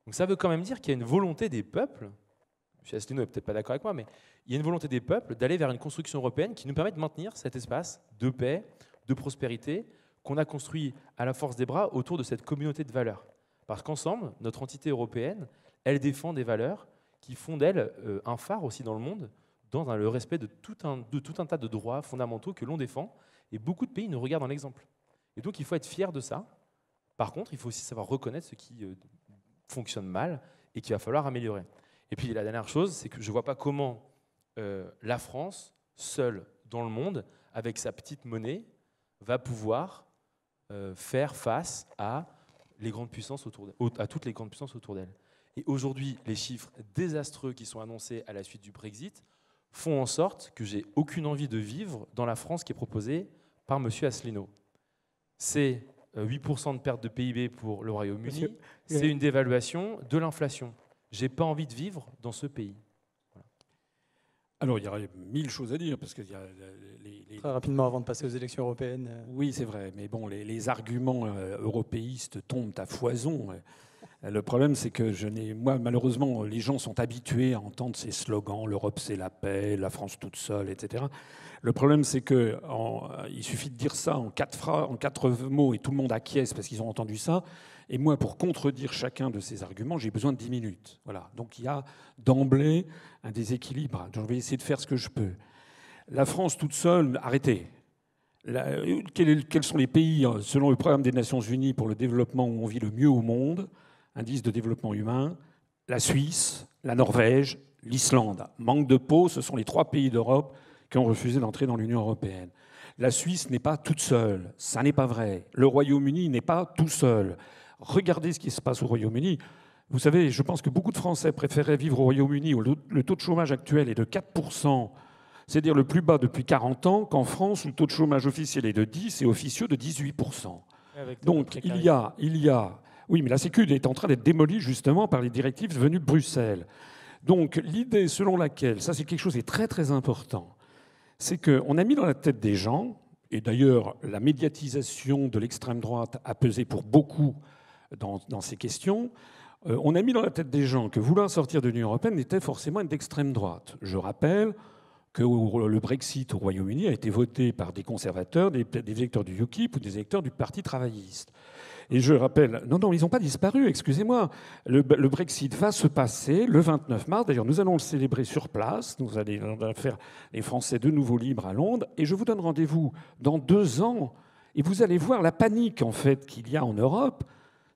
Donc ça veut quand même dire qu'il y a une volonté des peuples, M. Asselineau n'est peut-être pas d'accord avec moi, mais il y a une volonté des peuples d'aller vers une construction européenne qui nous permet de maintenir cet espace de paix, de prospérité, qu'on a construit à la force des bras autour de cette communauté de valeurs. Parce qu'ensemble, notre entité européenne, elle défend des valeurs qui font d'elle euh, un phare aussi dans le monde, dans le respect de tout, un, tas de droits fondamentaux que l'on défend. Et beaucoup de pays nous regardent en exemple. Et donc il faut être fier de ça. Par contre, il faut aussi savoir reconnaître ce qui euh, fonctionne mal et qu'il va falloir améliorer. Et puis la dernière chose, c'est que je ne vois pas comment euh, la France, seule dans le monde, avec sa petite monnaie, va pouvoir faire face à, les grandes puissances autour à toutes les grandes puissances autour d'elle. Et aujourd'hui, les chiffres désastreux qui sont annoncés à la suite du Brexit font en sorte que j'ai aucune envie de vivre dans la France qui est proposée par M. Asselineau c'est 8% de perte de PIB pour le Royaume-Uni, c'est une dévaluation de l'inflation. J'ai pas envie de vivre dans ce pays. Alors, il y aurait mille choses à dire, parce qu'il y a les, Très rapidement, avant de passer aux élections européennes. Euh. Oui, c'est vrai, mais bon, les, arguments euh, européistes tombent à foison. Le problème, c'est que je n'ai, moi, malheureusement, les gens sont habitués à entendre ces slogans l'Europe, c'est la paix, la France toute seule, etc. Le problème, c'est que il suffit de dire ça en quatre, phrases, en quatre mots et tout le monde acquiesce parce qu'ils ont entendu ça. Et moi, pour contredire chacun de ces arguments, j'ai besoin de 10 minutes. Voilà. Donc il y a d'emblée un déséquilibre. je vais essayer de faire ce que je peux. La France toute seule, arrêtez. quels sont les pays, euh, selon le programme des Nations Unies pour le développement où on vit le mieux au monde, indice de développement humain La Suisse, la Norvège, l'Islande. Manque de peau, ce sont les trois pays d'Europe qui ont refusé d'entrer dans l'Union européenne. La Suisse n'est pas toute seule, ça n'est pas vrai. Le Royaume-Uni n'est pas tout seul. Regardez ce qui se passe au Royaume-Uni. Vous savez, je pense que beaucoup de Français préféraient vivre au Royaume-Uni où le taux de chômage actuel est de 4%, c'est-à-dire le plus bas depuis 40 ans, qu'en France où le taux de chômage officiel est de 10 et officieux de 18%. Donc il y, a, il y a... Oui, mais la Sécu est en train d'être démolie justement par les directives venues de Bruxelles. Donc l'idée selon laquelle, ça c'est quelque chose de très très important, c'est qu'on a mis dans la tête des gens, et d'ailleurs la médiatisation de l'extrême droite a pesé pour beaucoup dans, ces questions, euh, on a mis dans la tête des gens que vouloir sortir de l'Union européenne n'était forcément une d'extrême droite. Je rappelle que le Brexit au Royaume-Uni a été voté par des conservateurs, des, électeurs du UKIP ou des électeurs du Parti travailliste. Et je rappelle, non, non, ils n'ont pas disparu, excusez-moi. Le, Brexit va se passer le 29 mars. D'ailleurs, nous allons le célébrer sur place. Nous allons faire les Français de nouveau libres à Londres. Et je vous donne rendez-vous dans deux ans. Et vous allez voir la panique, en fait, qu'il y a en Europe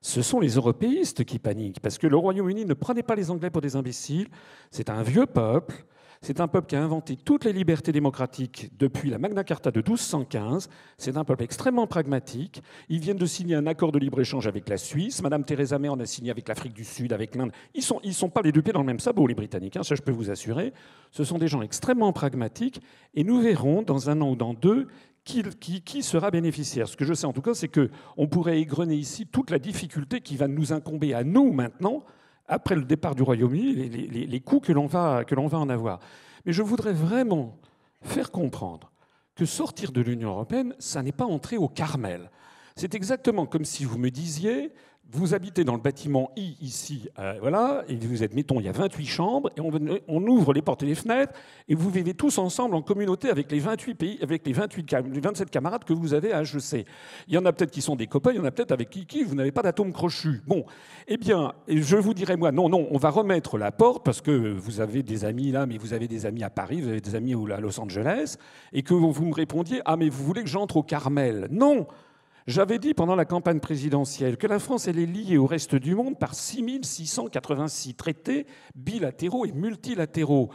ce sont les européistes qui paniquent, parce que le Royaume-Uni ne prenait pas les Anglais pour des imbéciles, c'est un vieux peuple, c'est un peuple qui a inventé toutes les libertés démocratiques depuis la Magna Carta de 1215. C'est un peuple extrêmement pragmatique. Ils viennent de signer un accord de libre-échange avec la Suisse. Madame Theresa May en a signé avec l'Afrique du Sud, avec l'Inde. Ils ne sont, pas les deux pieds dans le même sabot, les Britanniques. Hein, ça, je peux vous assurer. Ce sont des gens extrêmement pragmatiques. Et nous verrons dans un an ou dans deux qui, sera bénéficiaire. Ce que je sais en tout cas, c'est qu'on pourrait égrener ici toute la difficulté qui va nous incomber à nous maintenant, après le départ du Royaume-Uni, les, les, coûts que l'on va, va en avoir. Mais je voudrais vraiment faire comprendre que sortir de l'Union européenne, ça n'est pas entrer au Carmel. C'est exactement comme si vous me disiez, vous habitez dans le bâtiment I ici, euh, voilà, et vous êtes, mettons, il y a 28 chambres, et on, ouvre les portes et les fenêtres, et vous vivez tous ensemble en communauté avec les 28 pays, avec les, 28, les 27 camarades que vous avez à HEC. Il y en a peut-être qui sont des copains, il y en a peut-être avec qui, qui vous n'avez pas d'atome crochu. Bon, eh bien, je vous dirais, moi, non, non, on va remettre la porte, parce que vous avez des amis là, mais vous avez des amis à Paris, vous avez des amis à Los Angeles, et que vous me répondiez, ah, mais vous voulez que j'entre au Carmel? Non j'avais dit pendant la campagne présidentielle que la France elle est liée au reste du monde par 6686 traités bilatéraux et multilatéraux.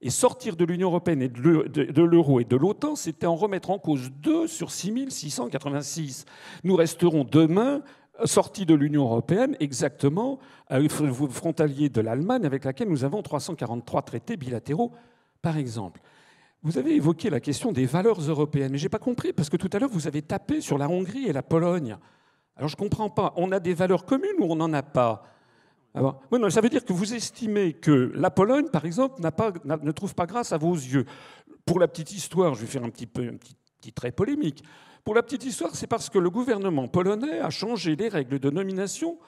Et sortir de l'Union européenne et de l'euro et de l'OTAN, c'était en remettre en cause deux sur 6686. Nous resterons demain sortis de l'Union européenne exactement frontaliers de l'Allemagne avec laquelle nous avons 343 traités bilatéraux, par exemple. Vous avez évoqué la question des valeurs européennes, mais je n'ai pas compris, parce que tout à l'heure, vous avez tapé sur la Hongrie et la Pologne. Alors je ne comprends pas. On a des valeurs communes ou on n'en a pas? Alors, Ça veut dire que vous estimez que la Pologne, par exemple, pas, ne trouve pas grâce à vos yeux. Pour la petite histoire, je vais faire un petit, peu, un petit trait polémique. Pour la petite histoire, c'est parce que le gouvernement polonais a changé les règles de nomination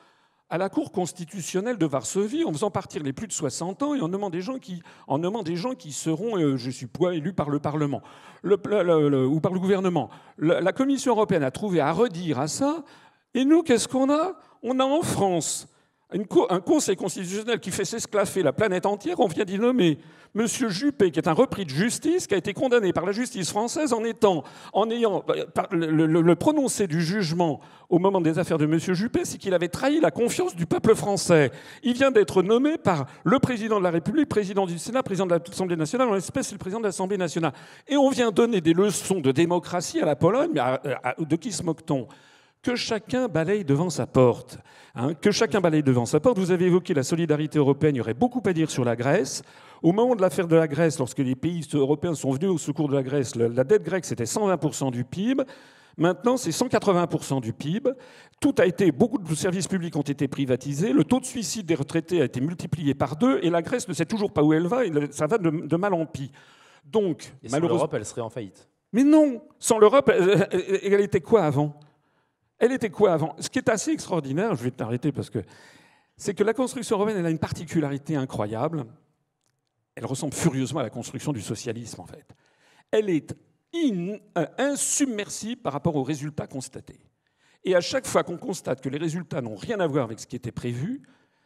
à la Cour constitutionnelle de Varsovie en faisant partir les plus de 60 ans et en nommant des gens qui, en nommant des gens qui seront, euh, je suppose, élus par le Parlement ou par le gouvernement. la Commission européenne a trouvé à redire à ça. Et nous, qu'est-ce qu'on a? On a en France un conseil constitutionnel qui fait s'esclaffer la planète entière, on vient d'y nommer M. Juppé, qui est un repris de justice, qui a été condamné par la justice française en, étant, en ayant bah, le, prononcé du jugement au moment des affaires de M. Juppé, c'est qu'il avait trahi la confiance du peuple français. Il vient d'être nommé par le président de la République, président du Sénat, président de l'Assemblée nationale, en l'espèce, le président de l'Assemblée nationale. Et on vient donner des leçons de démocratie à la Pologne, mais de qui se moque-t-on? Que chacun balaye devant sa porte. Hein, que chacun balaye devant sa porte. Vous avez évoqué la solidarité européenne, il y aurait beaucoup à dire sur la Grèce. Au moment de l'affaire de la Grèce, lorsque les pays européens sont venus au secours de la Grèce, la dette grecque, c'était 120% du PIB. Maintenant, c'est 180% du PIB. Tout a été, beaucoup de services publics ont été privatisés. Le taux de suicide des retraités a été multiplié par deux. Et la Grèce ne sait toujours pas où elle va. Et ça va de, mal en pis. Donc, et sans l'Europe, elle serait en faillite. Mais non, sans l'Europe, elle était quoi avant? Elle était quoi avant? Ce qui est assez extraordinaire, je vais t'arrêter parce que c'est que la construction européenne, elle a une particularité incroyable. Elle ressemble furieusement à la construction du socialisme, en fait. Elle est in, euh, insubmersible par rapport aux résultats constatés. Et à chaque fois qu'on constate que les résultats n'ont rien à voir avec ce qui était prévu,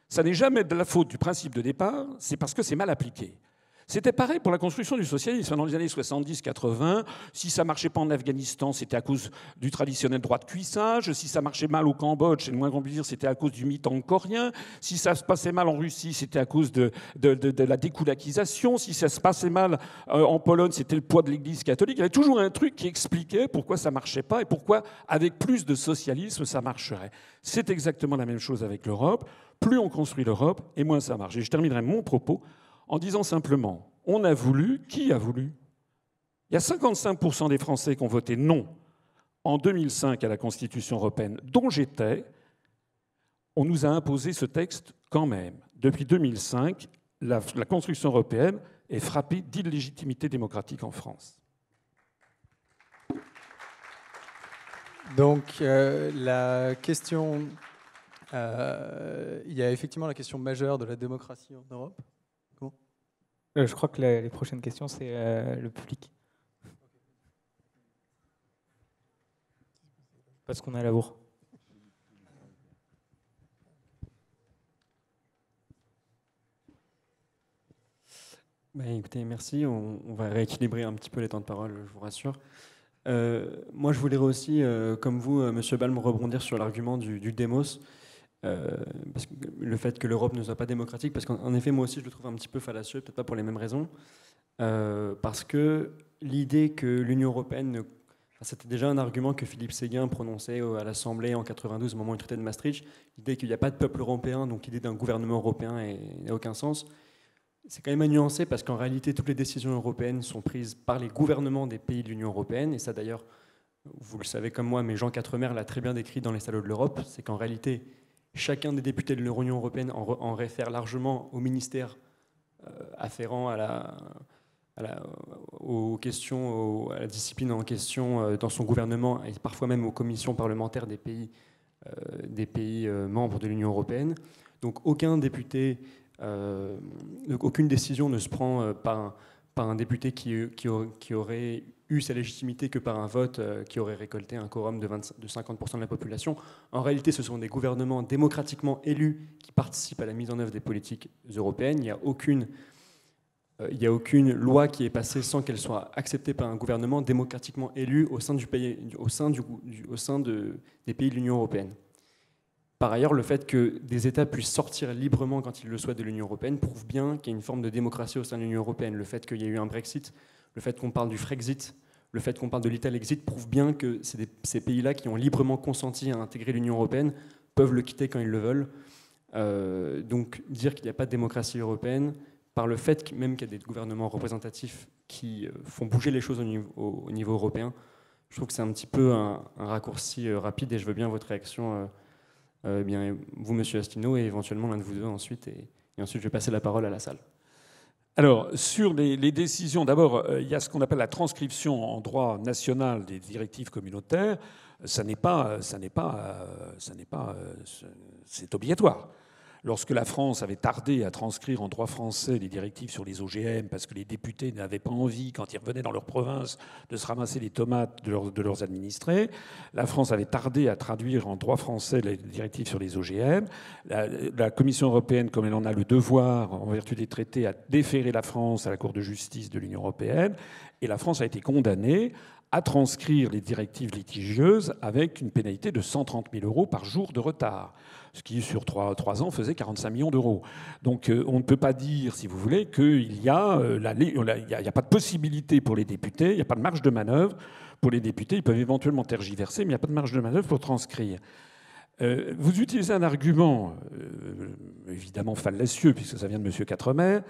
ça n'est jamais de la faute du principe de départ, c'est parce que c'est mal appliqué. C'était pareil pour la construction du socialisme dans les années 70-80. Si ça marchait pas en Afghanistan, c'était à cause du traditionnel droit de cuissage. Si ça marchait mal au Cambodge, c'est moins qu'on puisse c'était à cause du mi-temps coréen. Si ça se passait mal en Russie, c'était à cause de, la découlakisation. Si ça se passait mal euh, en Pologne, c'était le poids de l'Église catholique. Il y avait toujours un truc qui expliquait pourquoi ça marchait pas et pourquoi, avec plus de socialisme, ça marcherait. C'est exactement la même chose avec l'Europe. Plus on construit l'Europe, et moins ça marche. Et je terminerai mon propos en disant simplement on a voulu, qui a voulu? Il y a 55% des Français qui ont voté non en 2005 à la Constitution européenne, dont j'étais. On nous a imposé ce texte quand même. Depuis 2005, la, construction européenne est frappée d'illégitimité démocratique en France. Donc euh, la question, euh, il y a effectivement la question majeure de la démocratie en Europe. Euh, je crois que les prochaines questions, c'est euh, le public. Parce qu'on à la bourre. Bah, écoutez, merci. On, va rééquilibrer un petit peu les temps de parole, je vous rassure. Euh, moi, je voulais aussi, comme vous, Monsieur Balm, rebondir sur l'argument du, du, démos. Euh, parce que le fait que l'Europe ne soit pas démocratique, parce qu'en effet, moi aussi, je le trouve un petit peu fallacieux, peut-être pas pour les mêmes raisons, euh, parce que l'idée que l'Union européenne, c'était déjà un argument que Philippe Séguin prononçait à l'Assemblée en 92, au moment du traité de Maastricht, l'idée qu'il n'y a pas de peuple européen, donc l'idée d'un gouvernement européen n'a aucun sens. C'est quand même à nuancer parce qu'en réalité, toutes les décisions européennes sont prises par les gouvernements des pays de l'Union européenne, et ça d'ailleurs, vous le savez comme moi, mais Jean Quatremer l'a très bien décrit dans Les Salauds de l'Europe, c'est qu'en réalité, Chacun des députés de l'Union européenne en, réfère largement au ministère euh, afférent à la, aux questions, à la discipline en question euh, dans son gouvernement et parfois même aux commissions parlementaires des pays, euh, des pays membres de l'Union européenne. Donc aucun député, aucune décision ne se prend par par un député qui, qui, aurait eu sa légitimité que par un vote euh, qui aurait récolté un quorum de, de 50% de la population. En réalité, ce sont des gouvernements démocratiquement élus qui participent à la mise en œuvre des politiques européennes. Il n'y a aucune, euh, a aucune loi qui est passée sans qu'elle soit acceptée par un gouvernement démocratiquement élu au sein, du pays, au sein, des pays de l'Union européenne. Par ailleurs, le fait que des États puissent sortir librement quand ils le souhaitent de l'Union européenne prouve bien qu'il y a une forme de démocratie au sein de l'Union européenne. Le fait qu'il y ait eu un Brexit, le fait qu'on parle du Frexit, le fait qu'on parle de l'Italexit prouve bien que ces pays-là qui ont librement consenti à intégrer l'Union européenne peuvent le quitter quand ils le veulent. Euh, donc dire qu'il n'y a pas de démocratie européenne, par le fait même qu'il y a des gouvernements représentatifs qui euh, font bouger les choses au niveau, européen, je trouve que c'est un petit peu un, raccourci euh, rapide et je veux bien votre réaction eh bien, vous, Monsieur Astino, et éventuellement l'un de vous deux ensuite. Et, ensuite, je vais passer la parole à la salle. Alors, sur les, décisions, d'abord, euh, il y a ce qu'on appelle la transcription en droit national des directives communautaires. Ça n'est pas, ça n'est pas, ça n'est pas, c'est obligatoire. Lorsque la France avait tardé à transcrire en droit français les directives sur les OGM, parce que les députés n'avaient pas envie, quand ils revenaient dans leur province, de se ramasser les tomates de, leurs administrés, la France avait tardé à traduire en droit français les directives sur les OGM. La, Commission européenne, comme elle en a le devoir, en vertu des traités, a déféré la France à la Cour de justice de l'Union européenne, et la France a été condamnée à transcrire les directives litigieuses avec une pénalité de 130 000 euros par jour de retard ce qui sur trois, ans faisait 45 millions d'euros. Donc euh, on ne peut pas dire, si vous voulez, qu'il y, a, euh, a pas de possibilité pour les députés, il n'y a pas de marge de manœuvre pour les députés. Ils peuvent éventuellement tergiverser, mais il n'y a pas de marge de manœuvre pour transcrire. Euh, vous utilisez un argument évidemment fallacieux, puisque ça vient de M. Quatremer,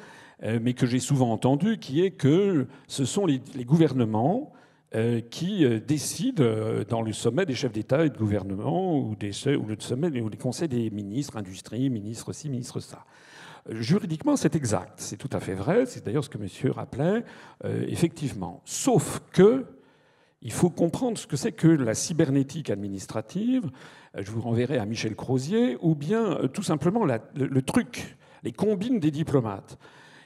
mais que j'ai souvent entendu, qui est que ce sont les, gouvernements qui euh, décide euh, dans le sommet des chefs d'État et de gouvernement ou, le sommet ou les conseils des ministres, industrie, ministre ci, ministre ça. Juridiquement, c'est exact, c'est tout à fait vrai, c'est d'ailleurs ce que monsieur rappelait, effectivement. Sauf que il faut comprendre ce que c'est que la cybernétique administrative. Je vous renverrai à Michel Crozier, ou bien tout simplement le, truc, les combines des diplomates.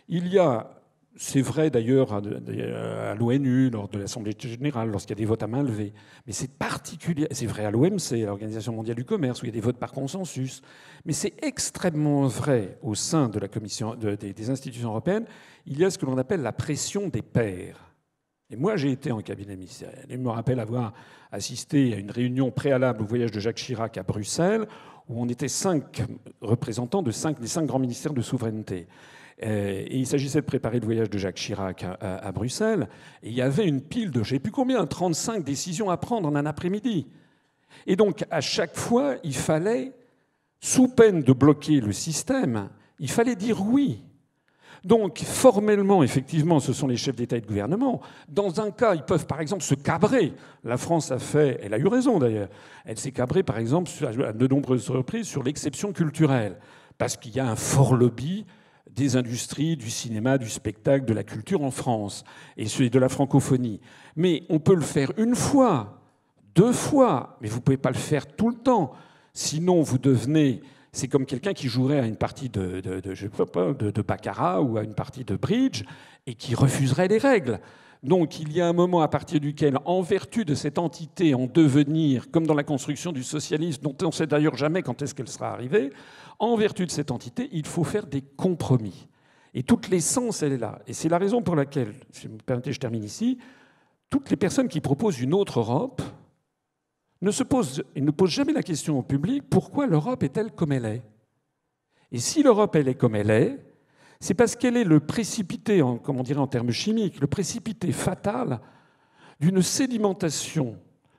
Il y a c'est vrai d'ailleurs à l'ONU, lors de l'Assemblée générale, lorsqu'il y a des votes à main levée. Mais c'est particulier. C'est vrai à l'OMC, l'Organisation mondiale du commerce, où il y a des votes par consensus. Mais c'est extrêmement vrai au sein des, institutions européennes. Il y a ce que l'on appelle la pression des pairs. Et moi, j'ai été en cabinet ministériel. Et je me rappelle avoir assisté à une réunion préalable au voyage de Jacques Chirac à Bruxelles, où on était cinq représentants de cinq, des cinq grands ministères de souveraineté. Euh, et il s'agissait de préparer le voyage de Jacques Chirac à, Bruxelles. Et il y avait une pile de, je ne sais plus combien, 35 décisions à prendre en un après-midi. Et donc, à chaque fois, il fallait, sous peine de bloquer le système, il fallait dire oui. Donc, formellement, effectivement, ce sont les chefs d'État et de gouvernement. Dans un cas, ils peuvent, par exemple, se cabrer. La France a fait, elle a eu raison d'ailleurs, elle s'est cabrée, par exemple, à de nombreuses reprises sur l'exception culturelle, parce qu'il y a un fort lobby des industries du cinéma, du spectacle, de la culture en France et de la francophonie. Mais on peut le faire une fois, deux fois, mais vous ne pouvez pas le faire tout le temps. Sinon, vous devenez. C'est comme quelqu'un qui jouerait à une partie de, de, de, baccarat ou à une partie de bridge et qui refuserait les règles. Donc il y a un moment à partir duquel, en vertu de cette entité en devenir, comme dans la construction du socialisme, dont on ne sait d'ailleurs jamais quand est-ce qu'elle sera arrivée, en vertu de cette entité, il faut faire des compromis. Et toute l'essence, elle est là. Et c'est la raison pour laquelle, si vous me permettez, je termine ici, toutes les personnes qui proposent une autre Europe ne se posent, ne posent jamais la question au public pourquoi l'Europe est-elle comme elle est? Et si l'Europe, elle est comme elle est, c'est parce qu'elle est le précipité, comme on dirait en termes chimiques, le précipité fatal d'une sédimentation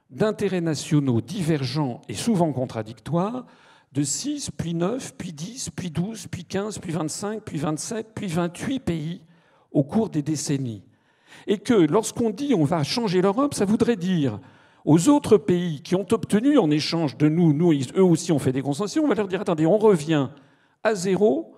d'intérêts nationaux divergents et souvent contradictoires de 6, puis 9, puis 10, puis 12, puis 15, puis 25, puis 27, puis 28 pays au cours des décennies. Et que lorsqu'on dit on va changer l'Europe, ça voudrait dire aux autres pays qui ont obtenu en échange de nous, nous, eux aussi ont fait des concessions, on va leur dire attendez, on revient à zéro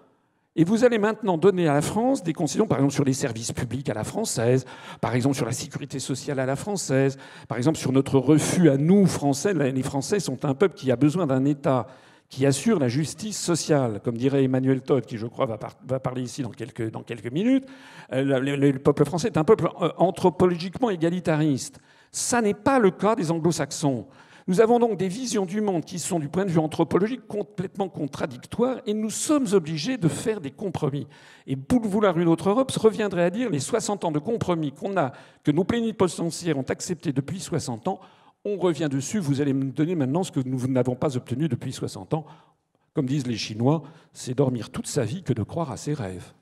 et vous allez maintenant donner à la France des concessions, par exemple sur les services publics à la française, par exemple sur la sécurité sociale à la française, par exemple sur notre refus à nous, Français. Les Français sont un peuple qui a besoin d'un État qui assure la justice sociale, comme dirait Emmanuel Todd, qui je crois va, parler ici dans quelques, minutes. Euh, le, peuple français est un peuple euh, anthropologiquement égalitariste. Ça n'est pas le cas des anglo-saxons. Nous avons donc des visions du monde qui sont, du point de vue anthropologique, complètement contradictoires et nous sommes obligés de faire des compromis. Et pour vouloir une autre Europe, reviendrait à dire les 60 ans de compromis qu'on a, que nos plénipotentiaires ont acceptés depuis 60 ans, on revient dessus, vous allez me donner maintenant ce que nous n'avons pas obtenu depuis 60 ans. Comme disent les Chinois, c'est dormir toute sa vie que de croire à ses rêves.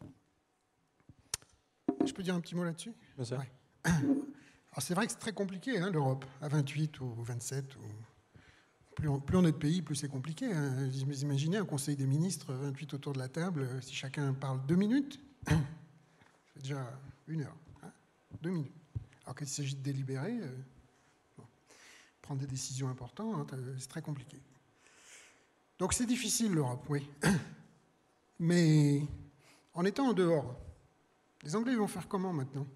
Je peux dire un petit mot là-dessus? C'est vrai que c'est très compliqué, hein, l'Europe, à 28 ou 27. Ou... Plus, on, plus on est de pays, plus c'est compliqué. Hein. Vous imaginez un conseil des ministres, 28 autour de la table, si chacun parle deux minutes, c'est déjà une heure. Hein, deux minutes. Alors qu'il s'agit de délibérer, euh, des décisions importantes, euh, c'est très compliqué. Donc c'est difficile l'Europe, oui. Mais en étant en dehors, les Anglais vont faire comment maintenant?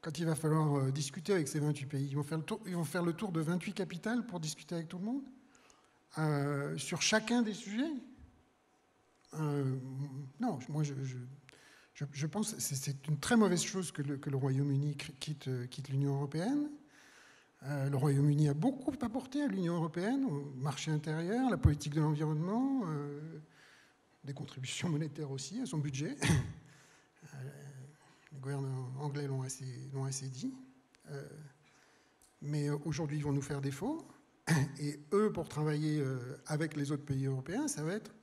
Quand il va falloir euh, discuter avec ces 28 pays, ils vont faire le tour, ils vont faire le tour de 28 capitales pour discuter avec tout le monde? Euh, Sur chacun des sujets? Non, moi je, je, pense que c'est une très mauvaise chose que le, que le Royaume-Uni quitte, quitte l'Union européenne. Euh, le Royaume-Uni a beaucoup apporté à l'Union européenne, au marché intérieur, la politique de l'environnement, euh, des contributions monétaires aussi à son budget. Euh, les gouvernements anglais l'ont assez, assez, dit. mais aujourd'hui, ils vont nous faire défaut. Et eux, pour travailler avec les autres pays européens, ça va être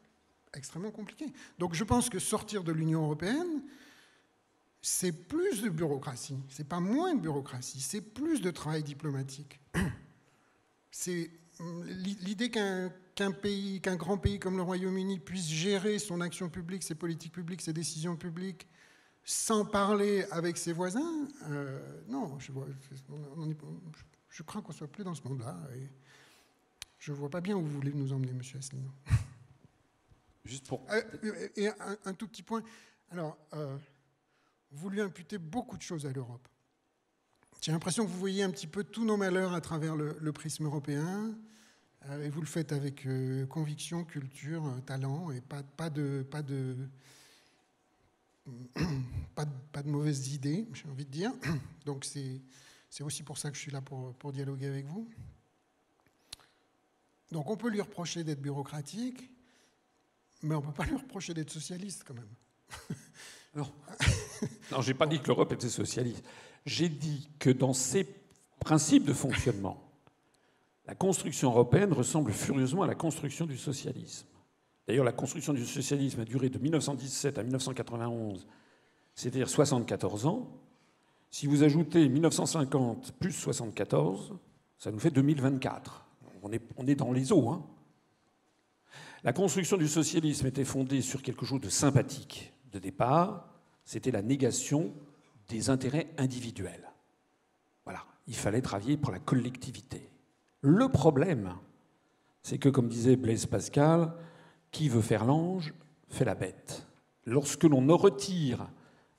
extrêmement compliqué. Donc je pense que sortir de l'Union européenne, c'est plus de bureaucratie, c'est pas moins de bureaucratie, c'est plus de travail diplomatique. C'est l'idée qu'un pays, qu'un grand pays comme le Royaume-Uni puisse gérer son action publique, ses politiques publiques, ses décisions publiques sans parler avec ses voisins, non, je, je crains qu'on soit plus dans ce monde-là. Je ne vois pas bien où vous voulez nous emmener, Monsieur Asselineau. Juste pour. et un, tout petit point. Alors, vous lui imputez beaucoup de choses à l'Europe. J'ai l'impression que vous voyez un petit peu tous nos malheurs à travers le, prisme européen, euh, et vous le faites avec euh, conviction, culture, euh, talent, et pas, pas, de, pas, de, pas, de, pas de mauvaises idées, j'ai envie de dire. Donc c'est aussi pour ça que je suis là pour, pour dialoguer avec vous. Donc on peut lui reprocher d'être bureaucratique, mais on ne peut pas lui reprocher d'être socialiste quand même. Non, non je n'ai pas dit que l'Europe était socialiste j'ai dit que dans ses principes de fonctionnement, la construction européenne ressemble furieusement à la construction du socialisme. D'ailleurs, la construction du socialisme a duré de 1917 à 1991, c'est-à-dire 74 ans. Si vous ajoutez 1950 plus 74, ça nous fait 2024. On est, on est dans les eaux. Hein. La construction du socialisme était fondée sur quelque chose de sympathique de départ, c'était la négation des intérêts individuels. Voilà, il fallait travailler pour la collectivité. Le problème, c'est que, comme disait Blaise Pascal, qui veut faire l'ange fait la bête. Lorsque l'on retire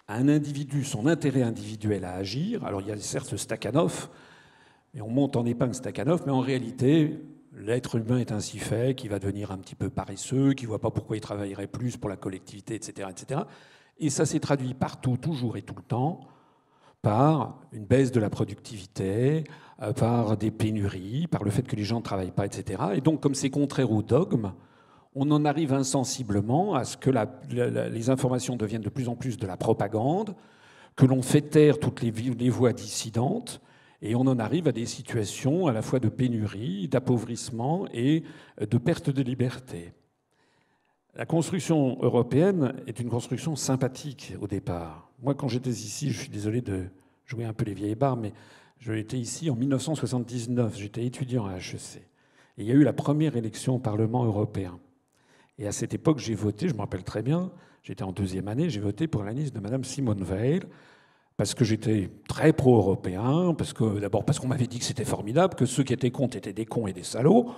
à un individu son intérêt individuel à agir, alors il y a certes Stakhanov, et on monte en épingle Stakhanov, mais en réalité, l'être humain est ainsi fait qu'il va devenir un petit peu paresseux, qu'il ne voit pas pourquoi il travaillerait plus pour la collectivité, etc. etc. Et ça s'est traduit partout, toujours et tout le temps, par une baisse de la productivité, euh, par des pénuries, par le fait que les gens ne travaillent pas, etc. Et donc, comme c'est contraire au dogme, on en arrive insensiblement à ce que les informations deviennent de plus en plus de la propagande, que l'on fait taire toutes les, les voix dissidentes, et on en arrive à des situations à la fois de pénurie, d'appauvrissement et de perte de liberté. La construction européenne est une construction sympathique au départ. Moi, quand j'étais ici, je suis désolé de jouer un peu les vieilles barres, mais j'étais ici en 1979, j'étais étudiant à HEC. Et il y a eu la première élection au Parlement européen. Et à cette époque, j'ai voté, je me rappelle très bien, j'étais en deuxième année, j'ai voté pour la liste de Mme Simone Veil, parce que j'étais très pro-européen, parce que d'abord parce qu'on m'avait dit que c'était formidable, que ceux qui étaient contre étaient des cons et des salauds.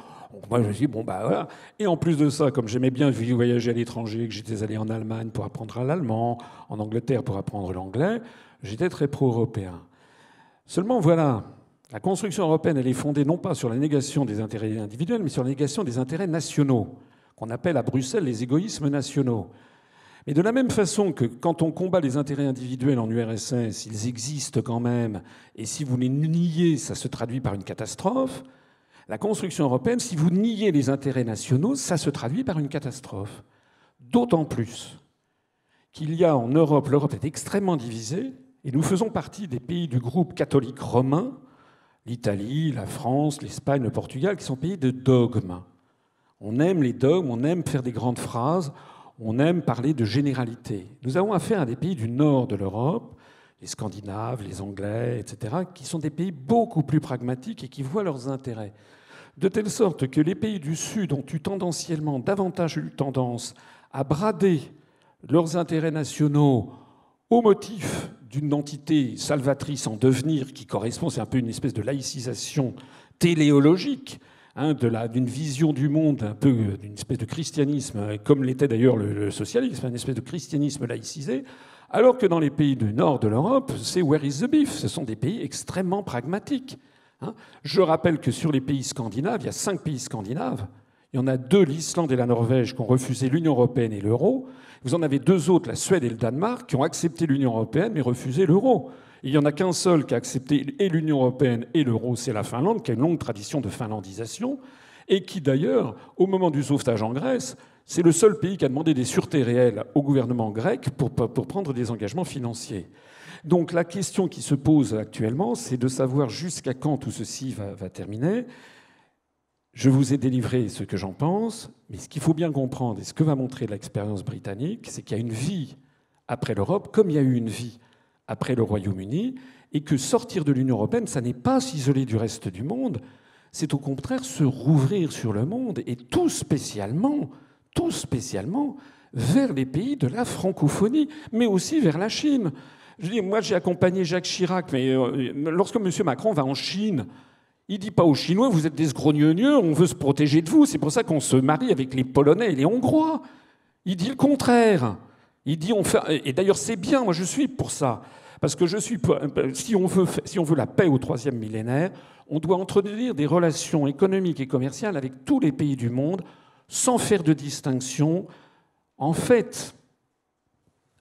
Moi je me suis dit bon bah voilà. Et en plus de ça, comme j'aimais bien voyager à l'étranger, que j'étais allé en Allemagne pour apprendre l'allemand, en Angleterre pour apprendre l'anglais, j'étais très pro-européen. Seulement voilà, la construction européenne elle est fondée non pas sur la négation des intérêts individuels, mais sur la négation des intérêts nationaux, qu'on appelle à Bruxelles les égoïsmes nationaux. Mais de la même façon que quand on combat les intérêts individuels en URSS, ils existent quand même, et si vous les niez, ça se traduit par une catastrophe, la construction européenne, si vous niez les intérêts nationaux, ça se traduit par une catastrophe. D'autant plus qu'il y a en Europe, l'Europe est extrêmement divisée, et nous faisons partie des pays du groupe catholique romain, l'Italie, la France, l'Espagne, le Portugal, qui sont pays de dogmes. On aime les dogmes, on aime faire des grandes phrases, on aime parler de généralité. Nous avons affaire à des pays du nord de l'Europe, les Scandinaves, les Anglais, etc., qui sont des pays beaucoup plus pragmatiques et qui voient leurs intérêts. De telle sorte que les pays du Sud ont eu tendanciellement davantage eu tendance à brader leurs intérêts nationaux au motif d'une entité salvatrice en devenir qui correspond, c'est un peu une espèce de laïcisation téléologique, Hein, d'une vision du monde, un peu d'une espèce de christianisme, comme l'était d'ailleurs le, socialisme, une espèce de christianisme laïcisé, alors que dans les pays du nord de l'Europe, c'est where is the beef? Ce sont des pays extrêmement pragmatiques. Hein. Je rappelle que sur les pays scandinaves, il y a cinq pays scandinaves. Il y en a deux, l'Islande et la Norvège, qui ont refusé l'Union européenne et l'euro. Vous en avez deux autres, la Suède et le Danemark, qui ont accepté l'Union européenne mais refusé l'euro. Il n'y en a qu'un seul qui a accepté et l'Union européenne et l'euro, c'est la Finlande, qui a une longue tradition de finlandisation, et qui d'ailleurs, au moment du sauvetage en Grèce, c'est le seul pays qui a demandé des sûretés réelles au gouvernement grec pour, pour prendre des engagements financiers. Donc la question qui se pose actuellement, c'est de savoir jusqu'à quand tout ceci va, terminer. Je vous ai délivré ce que j'en pense, mais ce qu'il faut bien comprendre, et ce que va montrer l'expérience britannique, c'est qu'il y a une vie après l'Europe, comme il y a eu une vie après le Royaume-Uni, et que sortir de l'Union européenne, ça n'est pas s'isoler du reste du monde, c'est au contraire se rouvrir sur le monde, et tout spécialement, tout spécialement vers les pays de la francophonie, mais aussi vers la Chine. Je dis, moi, j'ai accompagné Jacques Chirac, mais euh, lorsque M. Macron va en Chine, il dit pas aux Chinois, vous êtes des scrogneux, on veut se protéger de vous. C'est pour ça qu'on se marie avec les Polonais et les Hongrois. Il dit le contraire. Il dit, et d'ailleurs, c'est bien, moi, je suis pour ça. Parce que je suis, si on, veut, si on veut la paix au troisième millénaire, on doit entretenir des relations économiques et commerciales avec tous les pays du monde sans faire de distinction. En fait,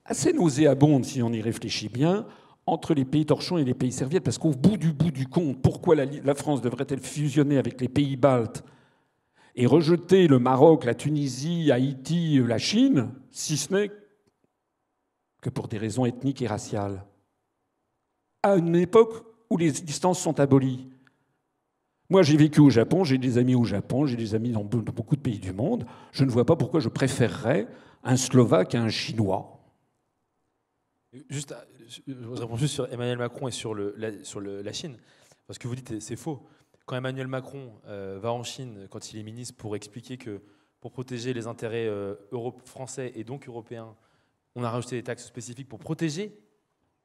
assez nauséabonde si on y réfléchit bien, entre les pays torchons et les pays serviettes, parce qu'au bout du bout du compte, pourquoi la, France devrait-elle fusionner avec les pays baltes et rejeter le Maroc, la Tunisie, Haïti, la Chine, si ce n'est que pour des raisons ethniques et raciales? À une époque où les distances sont abolies. Moi, j'ai vécu au Japon, j'ai des amis au Japon, j'ai des amis dans beaucoup de pays du monde. Je ne vois pas pourquoi je préférerais un Slovaque à un Chinois. Juste, je réponds juste sur Emmanuel Macron et sur, la Chine. Parce que vous dites, c'est faux. Quand Emmanuel Macron euh, va en Chine, quand il est ministre, pour expliquer que pour protéger les intérêts euh, français et donc européens, on a rajouté des taxes spécifiques pour protéger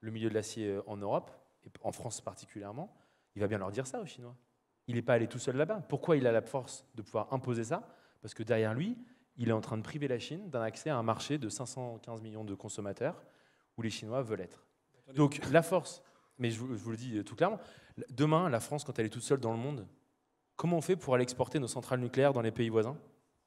le milieu de l'acier euh, en Europe, et en France particulièrement, il va bien leur dire ça aux Chinois. Il n'est pas allé tout seul là-bas. Pourquoi il a la force de pouvoir imposer ça? Parce que derrière lui, il est en train de priver la Chine d'un accès à un marché de 515 millions de consommateurs où les Chinois veulent être. Donc la force, mais je vous, le dis tout clairement, demain, la France, quand elle est toute seule dans le monde, comment on fait pour aller exporter nos centrales nucléaires dans les pays voisins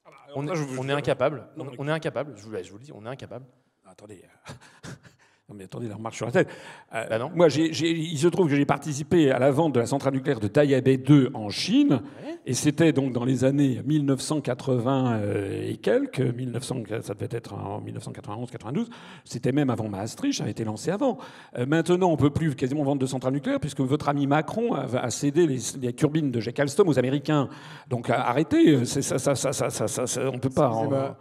ah bah, on, est incapable. On, est incapable. Je vous, je vous le dis, on est incapable. Attendez. Non mais attendez, la remarque sur la tête. Euh, bah non. Moi, il se trouve que j'ai participé à la vente de la centrale nucléaire de Taiyabé 2 en Chine. Et c'était donc dans les années 1980 euh, et quelques, 1900, ça devait être en 1991-92, c'était même avant Maastricht, ça avait été lancé avant. Euh, maintenant, on ne peut plus quasiment vendre de centrales nucléaires puisque votre ami Macron a, cédé les, turbines de Jack Alstom aux Américains. Donc arrêtez, ça, ça, ça, ça, on ne peut pas...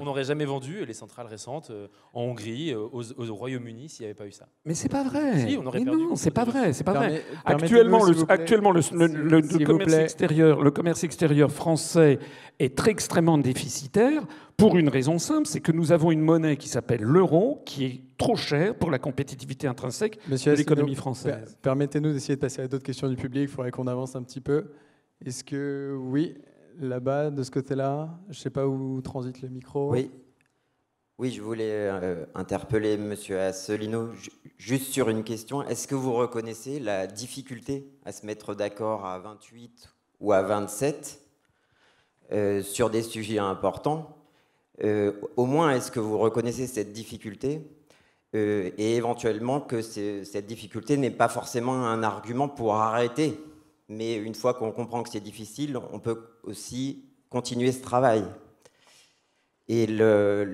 On n'aurait jamais vendu les centrales récentes en Hongrie, aux, aux Royaume-Uni s'il n'y avait pas eu ça. Mais c'est pas vrai. Si, on aurait perdu. Non, c'est pas vrai. C'est pas vrai. Actuellement, le, actuellement le, le, commerce extérieur, le commerce extérieur français est très extrêmement déficitaire pour une raison simple, c'est que nous avons une monnaie qui s'appelle l'euro, qui est trop chère pour la compétitivité intrinsèque de l'économie française. Permettez-nous d'essayer de passer à d'autres questions du public. Il faudrait qu'on avance un petit peu. Est-ce que oui, là-bas, de ce côté-là, je ne sais pas où transite le micro. Oui, oui, je voulais euh, interpeller M. Asselineau juste sur une question. Est-ce que vous reconnaissez la difficulté à se mettre d'accord à 28 ou à 27 euh, sur des sujets importants? Euh, Au moins, est-ce que vous reconnaissez cette difficulté? Et éventuellement que cette difficulté n'est pas forcément un argument pour arrêter Mais une fois qu'on comprend que c'est difficile, on peut aussi continuer ce travail. Et la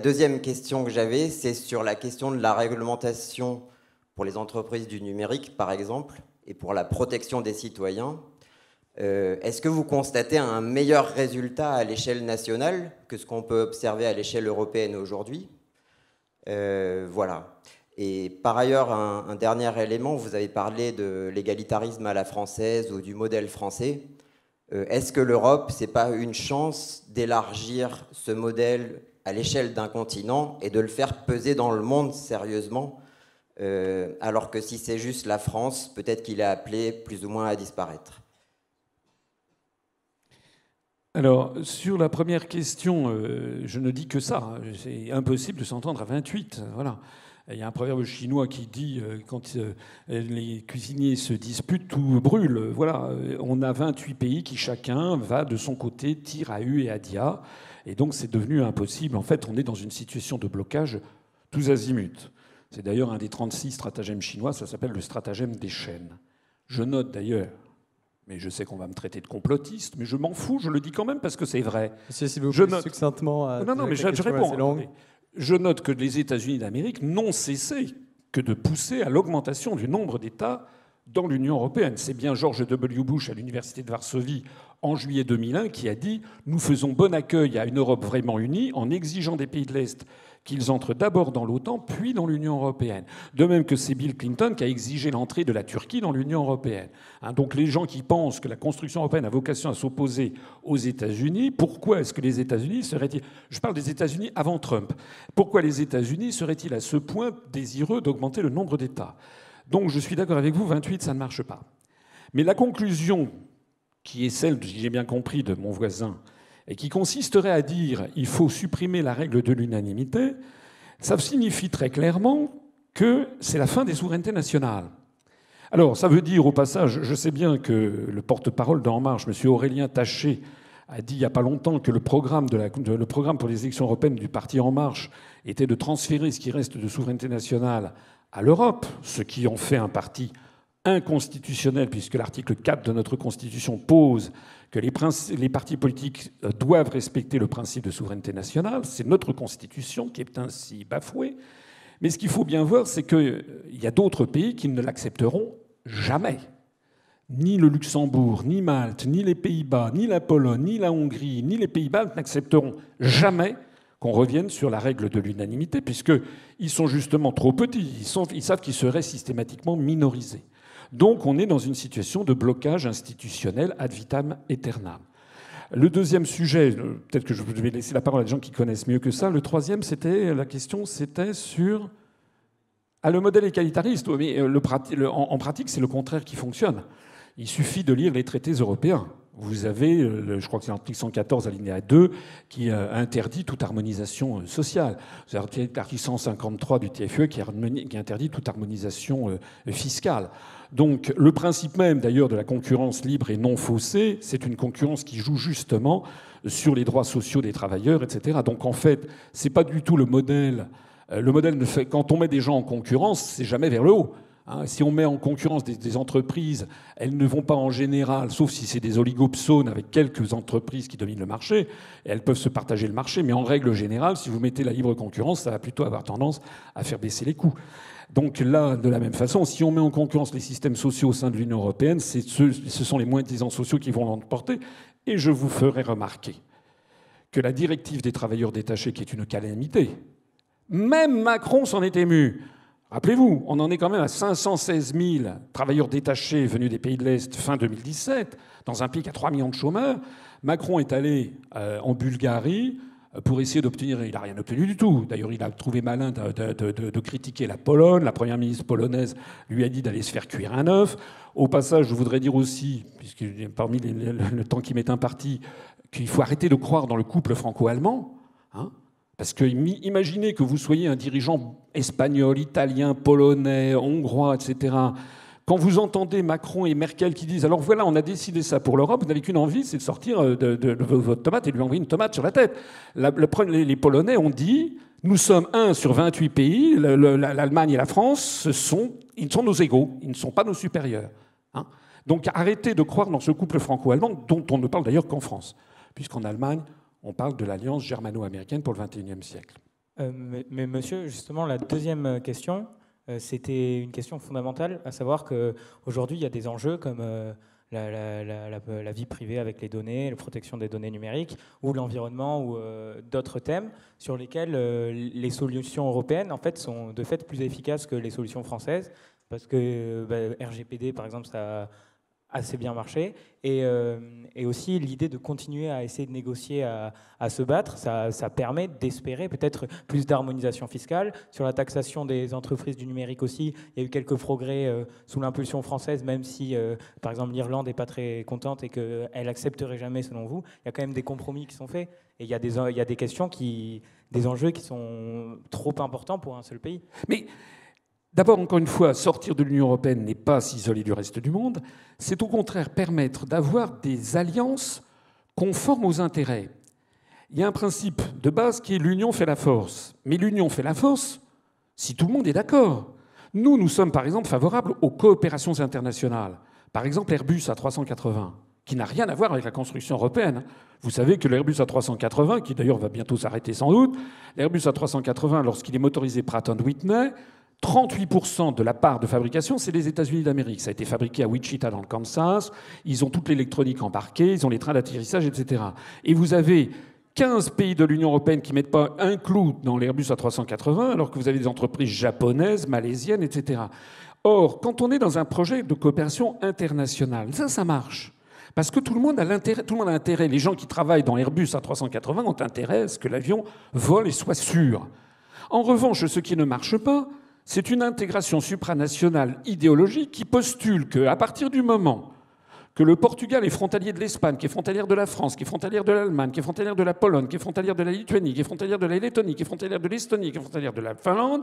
deuxième question que j'avais, c'est sur la question de la réglementation pour les entreprises du numérique, par exemple, et pour la protection des citoyens. Euh, est-ce que vous constatez un meilleur résultat à l'échelle nationale que ce qu'on peut observer à l'échelle européenne aujourd'hui? Euh, Voilà. Et par ailleurs, un, dernier élément, vous avez parlé de l'égalitarisme à la française ou du modèle français. Euh, est-ce que l'Europe, c'est pas une chance d'élargir ce modèle à l'échelle d'un continent et de le faire peser dans le monde sérieusement, euh, alors que si c'est juste la France, peut-être qu'il est appelé plus ou moins à disparaître? Alors, sur la première question, euh, je ne dis que ça. C'est impossible de s'entendre à 28. Voilà. Il y a un proverbe chinois qui dit euh, quand les cuisiniers se disputent, tout brûle. Voilà, on a 28 pays qui chacun va de son côté, tire à U et à Dia. Et donc c'est devenu impossible. En fait, on est dans une situation de blocage tous azimuts. C'est d'ailleurs un des 36 stratagèmes chinois, ça s'appelle le stratagème des chaînes. Je note d'ailleurs, mais je sais qu'on va me traiter de complotiste, mais je m'en fous, je le dis quand même parce que c'est vrai. je note... succinctement Non, non, mais je, réponds. Je note que les États-Unis d'Amérique n'ont cessé que de pousser à l'augmentation du nombre d'États dans l'Union européenne. C'est bien George W. Bush à l'Université de Varsovie en juillet 2001 qui a dit Nous faisons bon accueil à une Europe vraiment unie en exigeant des pays de l'Est qu'ils entrent d'abord dans l'OTAN, puis dans l'Union européenne. De même que c'est Bill Clinton qui a exigé l'entrée de la Turquie dans l'Union européenne. Hein, donc les gens qui pensent que la construction européenne a vocation à s'opposer aux États-Unis, pourquoi est-ce que les États-Unis seraient-ils... Je parle des États-Unis avant Trump. Pourquoi les États-Unis seraient-ils à ce point désireux d'augmenter le nombre d'États? Donc je suis d'accord avec vous, 28, ça ne marche pas. Mais la conclusion qui est celle, si j'ai bien compris, de mon voisin, et qui consisterait à dire il faut supprimer la règle de l'unanimité, ça signifie très clairement que c'est la fin des souverainetés nationales. Alors, ça veut dire au passage, je sais bien que le porte-parole d'En Marche, M. Aurélien Taché, a dit il n'y a pas longtemps que le programme, le programme pour les élections européennes du parti En Marche était de transférer ce qui reste de souveraineté nationale à l'Europe, ce qui en fait un parti inconstitutionnel, puisque l'article 4 de notre Constitution pose que les, partis politiques euh, doivent respecter le principe de souveraineté nationale. C'est notre Constitution qui est ainsi bafouée. Mais ce qu'il faut bien voir, c'est qu'il euh, y a d'autres pays qui ne l'accepteront jamais. Ni le Luxembourg, ni Malte, ni les Pays-Bas, ni la Pologne, ni la Hongrie, ni les Pays-Baltes n'accepteront jamais qu'on revienne sur la règle de l'unanimité, puisqu'ils sont justement trop petits. Ils savent qu'ils seraient systématiquement minorisés. Donc on est dans une situation de blocage institutionnel ad vitam aeternam. Le deuxième sujet, euh, peut-être que je vais laisser la parole à des gens qui connaissent mieux que ça. Le troisième, c'était la question, sur ah, le modèle égalitariste. Mais euh, en, pratique, c'est le contraire qui fonctionne. Il suffit de lire les traités européens. Vous avez, euh, je crois que c'est l'article 114 alinéa 2 qui interdit toute harmonisation sociale. C'est l'article 153 du TFE qui interdit toute harmonisation fiscale. Donc le principe même d'ailleurs de la concurrence libre et non faussée, c'est une concurrence qui joue justement sur les droits sociaux des travailleurs, etc. Donc en fait, c'est pas du tout le modèle. Euh, le modèle ne fait quand on met des gens en concurrence, c'est jamais vers le haut. Hein. si on met en concurrence des, entreprises, elles ne vont pas en général, sauf si c'est des oligopsones avec quelques entreprises qui dominent le marché, elles peuvent se partager le marché, mais en règle générale, si vous mettez la libre concurrence, ça va plutôt avoir tendance à faire baisser les coûts. Donc là, de la même façon, si on met en concurrence les systèmes sociaux au sein de l'Union européenne, ce, ce sont les moins disants sociaux qui vont l'emporter. Et je vous ferai remarquer que la directive des travailleurs détachés, qui est une calamité, même Macron s'en est ému. Rappelez-vous, on en est quand même à 516 000 travailleurs détachés venus des pays de l'Est fin 2017, dans un qui a 3 millions de chômeurs. Macron est allé euh, en Bulgarie, pour essayer d'obtenir. Il n'a rien obtenu du tout. D'ailleurs, il a trouvé malin de, critiquer la Pologne. La première ministre polonaise lui a dit d'aller se faire cuire un œuf. Au passage, je voudrais dire aussi, puisque parmi le temps qui m'est imparti, qu'il faut arrêter de croire dans le couple franco-allemand. Hein. Parce que imaginez que vous soyez un dirigeant espagnol, italien, polonais, hongrois, etc quand vous entendez Macron et Merkel qui disent alors voilà, on a décidé ça pour l'Europe, vous n'avez qu'une envie, c'est de sortir euh, de, votre tomate et de lui envoyer une tomate sur la tête. les Polonais ont dit nous sommes un sur 28 pays, l'Allemagne et la France, sont, ils sont nos égaux, ils ne sont pas nos supérieurs. Hein. Donc arrêtez de croire dans ce couple franco-allemand dont on ne parle d'ailleurs qu'en France, puisqu'en Allemagne, on parle de l'alliance germano-américaine pour le XXIe siècle. Euh, mais, monsieur, justement, la deuxième question, euh, c'était une question fondamentale, à savoir qu'aujourd'hui, il y a des enjeux comme euh, la, vie privée avec les données, la protection des données numériques, ou l'environnement, ou d'autres thèmes sur lesquels les solutions européennes, en fait, sont de fait plus efficaces que les solutions françaises, parce que bah, RGPD, par exemple, ça assez bien marché. Euh, et, aussi l'idée de continuer à essayer de négocier, à, se battre, ça, permet d'espérer peut-être plus d'harmonisation fiscale. Sur la taxation des entreprises du numérique aussi, il y a eu quelques progrès euh, sous l'impulsion française, même si, euh, par exemple, l'Irlande n'est pas très contente et qu'elle accepterait jamais, selon vous. Il y a quand même des compromis qui sont faits. Et il y a des, il y a des questions qui des enjeux qui sont trop importants pour un seul pays. Mais D'abord, encore une fois, sortir de l'Union européenne n'est pas s'isoler du reste du monde, c'est au contraire permettre d'avoir des alliances conformes aux intérêts. Il y a un principe de base qui est l'union fait la force. Mais l'union fait la force si tout le monde est d'accord. Nous, nous sommes par exemple favorables aux coopérations internationales. Par exemple, Airbus A380, qui n'a rien à voir avec la construction européenne. Vous savez que l'Airbus A380, qui d'ailleurs va bientôt s'arrêter sans doute, l'Airbus A380, lorsqu'il est motorisé Pratt Whitney, 38% de la part de fabrication, c'est les États-Unis d'Amérique. Ça a été fabriqué à Wichita dans le Kansas. Ils ont toute l'électronique embarquée, ils ont les trains d'atterrissage, etc. Et vous avez 15 pays de l'Union européenne qui ne mettent pas un clou dans l'Airbus A380, alors que vous avez des entreprises japonaises, malaisiennes, etc. Or, quand on est dans un projet de coopération internationale, ça, ça marche. Parce que tout le monde a l'intérêt, tout le monde a intérêt. Les gens qui travaillent dans Airbus A380 ont intérêt à ce que l'avion vole et soit sûr. En revanche, ce qui ne marche pas, c'est une intégration supranationale idéologique qui postule qu'à partir du moment que le Portugal est frontalier de l'Espagne, qui est frontalière de la France, qui est frontalière de l'Allemagne, qui est frontalière de la Pologne, qui est frontalière de la Lituanie, qui est frontalière de la Lettonie, qui est frontalière de l'Estonie, qui est frontalière de la Finlande,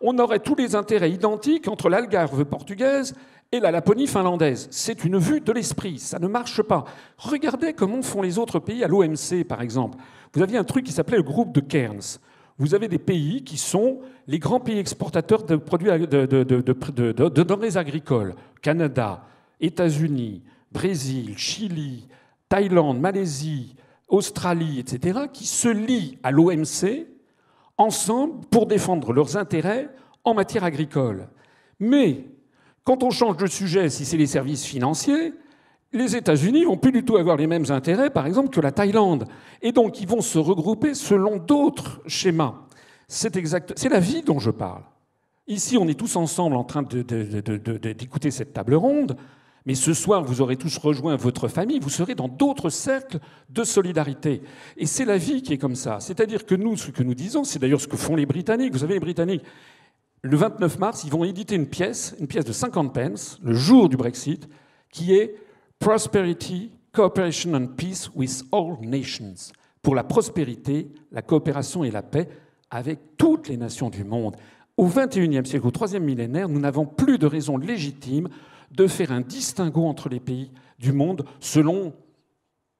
on aurait tous les intérêts identiques entre l'Algarve portugaise et la Laponie finlandaise. C'est une vue de l'esprit, ça ne marche pas. Regardez comment font les autres pays à l'OMC, par exemple. Vous aviez un truc qui s'appelait le groupe de Cairns. Vous avez des pays qui sont les grands pays exportateurs de produits de, de denrées agricoles. Canada, États-Unis, Brésil, Chili, Thaïlande, Malaisie, Australie, etc., qui se lient à l'OMC ensemble pour défendre leurs intérêts en matière agricole. Mais quand on change de sujet, si c'est les services financiers, les États-Unis vont plus du tout avoir les mêmes intérêts, par exemple, que la Thaïlande. Et donc, ils vont se regrouper selon d'autres schémas. C'est exact, c'est la vie dont je parle. Ici, on est tous ensemble en train d'écouter cette table ronde. Mais ce soir, vous aurez tous rejoint votre famille, vous serez dans d'autres cercles de solidarité. Et c'est la vie qui est comme ça. C'est-à-dire que nous, ce que nous disons, c'est d'ailleurs ce que font les Britanniques. Vous savez, les Britanniques, le 29 mars, ils vont éditer une pièce, une pièce de 50 pence, le jour du Brexit, qui est Prosperity, Cooperation and Peace with All Nations. Pour la prospérité, la coopération et la paix avec toutes les nations du monde. Au XXIe siècle, au troisième millénaire, nous n'avons plus de raison légitime de faire un distinguo entre les pays du monde selon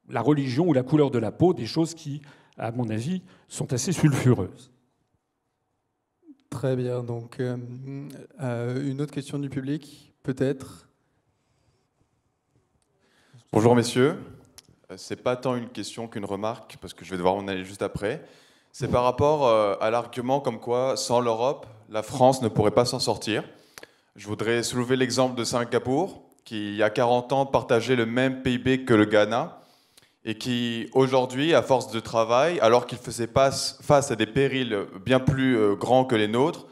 la religion ou la couleur de la peau, des choses qui, à mon avis, sont assez sulfureuses. Très bien. Donc, euh, euh, une autre question du public, peut-être? Bonjour, messieurs. Euh, c'est pas tant une question qu'une remarque, parce que je vais devoir en aller juste après. C'est par rapport à l'argument comme quoi, sans l'Europe, la France ne pourrait pas s'en sortir. Je voudrais soulever l'exemple de Singapour, qui il y a 40 ans partageait le même PIB que le Ghana, et qui aujourd'hui, à force de travail, alors qu'il faisait face à des périls bien plus euh, grands que les nôtres,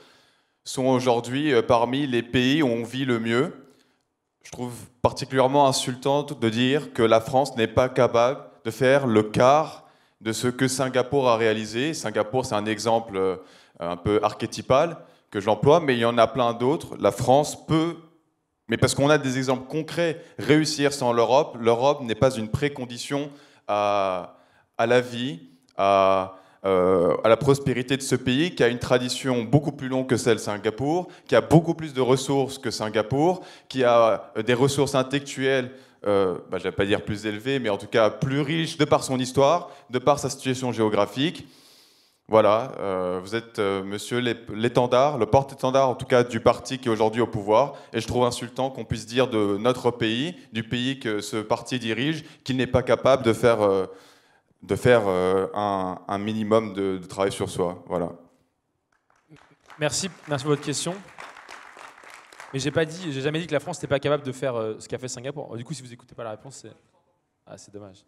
sont aujourd'hui euh, parmi les pays où on vit le mieux. Je trouve particulièrement insultant de dire que la France n'est pas capable de faire le quart de ce que Singapour a réalisé. Singapour, c'est un exemple euh, un peu archétypal que j'emploie, mais il y en a plein d'autres. La France peut, mais parce qu'on a des exemples concrets, réussir sans l'Europe. L'Europe n'est pas une précondition à, à la vie, à, euh, à, la prospérité de ce pays, qui a une tradition beaucoup plus longue que celle de Singapour, qui a beaucoup plus de ressources que Singapour, qui a des ressources intellectuelles. Euh, bah, je ne vais pas dire plus élevées, mais en tout cas plus riches de par son histoire, de par sa situation géographique. Voilà, euh, vous êtes euh, monsieur l'étendard, le porte-étendard en tout cas du parti qui est aujourd'hui au pouvoir. Et je trouve insultant qu'on puisse dire de notre pays, du pays que ce parti dirige, qu'il n'est pas capable de faire, euh, de faire un, minimum de, travail sur soi. Voilà. Merci, merci pour votre question. Mais j'ai pas dit, j'ai jamais dit que la France n'était pas capable de faire ce qu'a fait Singapour. Du coup, si vous n'écoutez pas la réponse, c'est ah, dommage.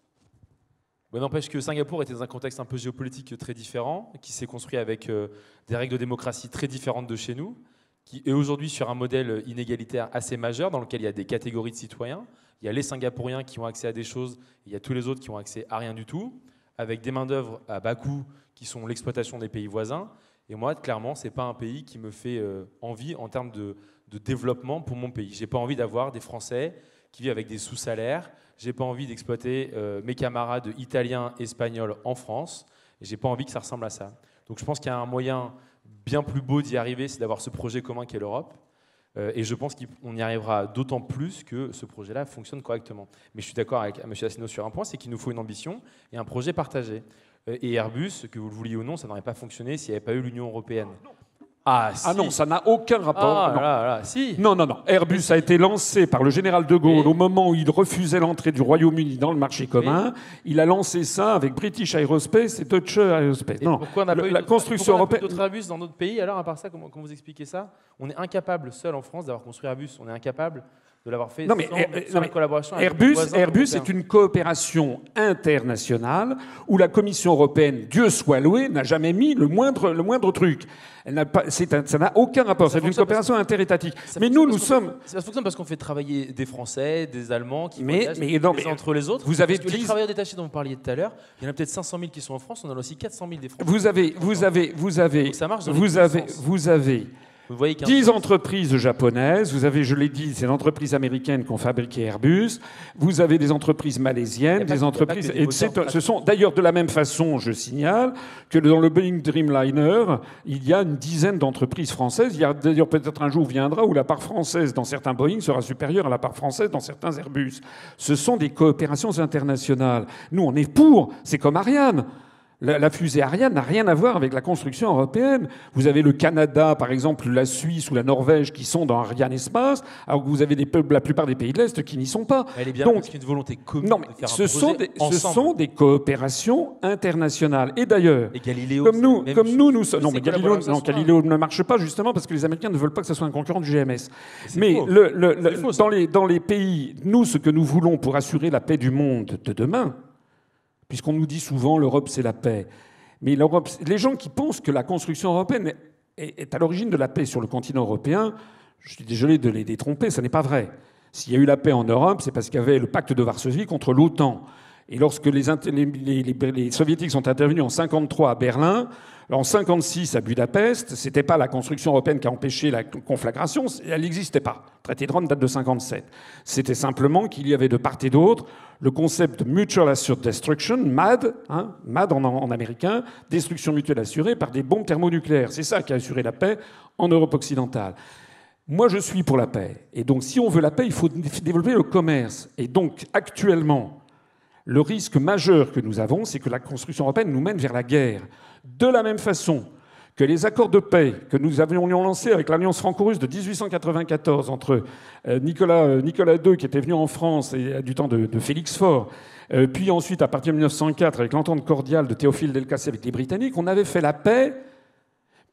Bon, N'empêche que Singapour était dans un contexte un peu géopolitique très différent, qui s'est construit avec euh, des règles de démocratie très différentes de chez nous, qui est aujourd'hui sur un modèle inégalitaire assez majeur, dans lequel il y a des catégories de citoyens. Il y a les Singapouriens qui ont accès à des choses, il y a tous les autres qui ont accès à rien du tout, avec des main-d'œuvre à bas coût qui sont l'exploitation des pays voisins. Et moi, clairement, ce n'est pas un pays qui me fait euh, envie en termes de, développement pour mon pays. Je n'ai pas envie d'avoir des Français qui vivent avec des sous-salaires, j'ai pas envie d'exploiter euh, mes camarades italiens, espagnols en France. Et j'ai pas envie que ça ressemble à ça. Donc je pense qu'il y a un moyen bien plus beau d'y arriver, c'est d'avoir ce projet commun qu'est l'Europe. Euh, et je pense qu'on y arrivera d'autant plus que ce projet-là fonctionne correctement. Mais je suis d'accord avec M. Asselineau sur un point, c'est qu'il nous faut une ambition et un projet partagé. Euh, et Airbus, que vous le vouliez ou non, ça n'aurait pas fonctionné s'il n'y avait pas eu l'Union européenne. Ah, Ah si. non, ça n'a aucun rapport. Ah, non. là, là, si. Non, non, non. Airbus a été lancé par le général de Gaulle au moment où il refusait l'entrée du Royaume-Uni dans le marché commun. Il a lancé ça avec British Aerospace et Deutsche Aerospace. Et non, pourquoi on n'a pas eu la construction européenne. d'autres Airbus dans d'autres pays Alors, à part ça, comment, comment vous expliquez ça? On est incapable, seul en France, d'avoir construit Airbus. On est incapable de l'avoir fait Non, mais, sans, euh, sans non, la mais collaboration avec Airbus, Airbus est une coopération internationale où la Commission européenne, Dieu soit loué, n'a jamais mis le moindre, le moindre truc. Elle n'a pas, c'est un- ça n'a aucun rapport. C'est une coopération interétatique. Mais nous, nous sommes. Ça fonctionne parce qu'on fait travailler des Français, des Allemands qui Mais- voyagent mais non, les mais uns entre les autres. vous avez Parce que les travailleurs détachés dont vous parliez tout à l'heure, il y en a peut-être 500 000 qui sont en France, on en a aussi 400 000 des Français. Vous avez, vous avez, vous avez, vous avez, vous avez Vous voyez qu'un 10 entreprises japonaises, vous avez, je l'ai dit, c'est l'entreprise américaine qui ont fabriqué Airbus, vous avez des entreprises malaisiennes, des que- entreprises... des Et ce sont d'ailleurs de la même façon, je signale, que dans le Boeing Dreamliner, il y a une dizaine d'entreprises françaises. Il y a d'ailleurs peut-être un jour viendra où la part française dans certains Boeing sera supérieure à la part française dans certains Airbus. Ce sont des coopérations internationales. Nous, on est pour, c'est comme Ariane. La, la fusée Ariane n'a rien à voir avec la construction européenne. Vous avez le Canada, par exemple, la Suisse ou la Norvège qui sont dans Ariane Espace, alors que vous avez des peuples, la plupart des pays de l'Est qui n'y sont pas. Elle est bien Donc, parce qu'il y a une volonté commune non, mais de faire ce un sont, des, ce sont des coopérations internationales. Et d'ailleurs, comme nous, comme nous, nous sommes. Non, mais Galileo, non, ne marche pas justement parce que les Américains ne veulent pas que ce soit un concurrent du GMS. Mais faux. le- le- le- C'est faux, ça. dans, les, dans les pays, nous, ce que nous voulons pour assurer la paix du monde de demain, puisqu'on nous dit souvent l'Europe c'est la paix, mais les gens qui pensent que la construction européenne est, est à l'origine de la paix sur le continent européen, je suis désolé de les détromper, ce n'est pas vrai. S'il y a eu la paix en Europe, c'est parce qu'il y avait le pacte de Varsovie contre l'OTAN. Et lorsque les, soviétiques sont intervenus en 53 à Berlin, en 56 à Budapest, c'était pas la construction européenne qui a empêché la conflagration, elle n'existait pas. Le traité de Rome date de 57. C'était simplement qu'il y avait de part et d'autre le concept de Mutual Assured Destruction, MAD, hein, MAD en américain, destruction mutuelle assurée par des bombes thermonucléaires. C'est ça qui a assuré la paix en Europe occidentale. Moi, je suis pour la paix. Et donc, si on veut la paix, il faut développer le commerce. Et donc, actuellement, le risque majeur que nous avons, c'est que la construction européenne nous mène vers la guerre. De la même façon que les accords de paix que nous avions lancés avec l'Alliance franco-russe de 1894 entre euh, Nicolas, euh, Nicolas II, qui était venu en France et, euh, du temps de, Félix Faure, puis ensuite à partir de 1904 avec l'entente cordiale de Théophile Delcassé avec les Britanniques, on avait fait la paix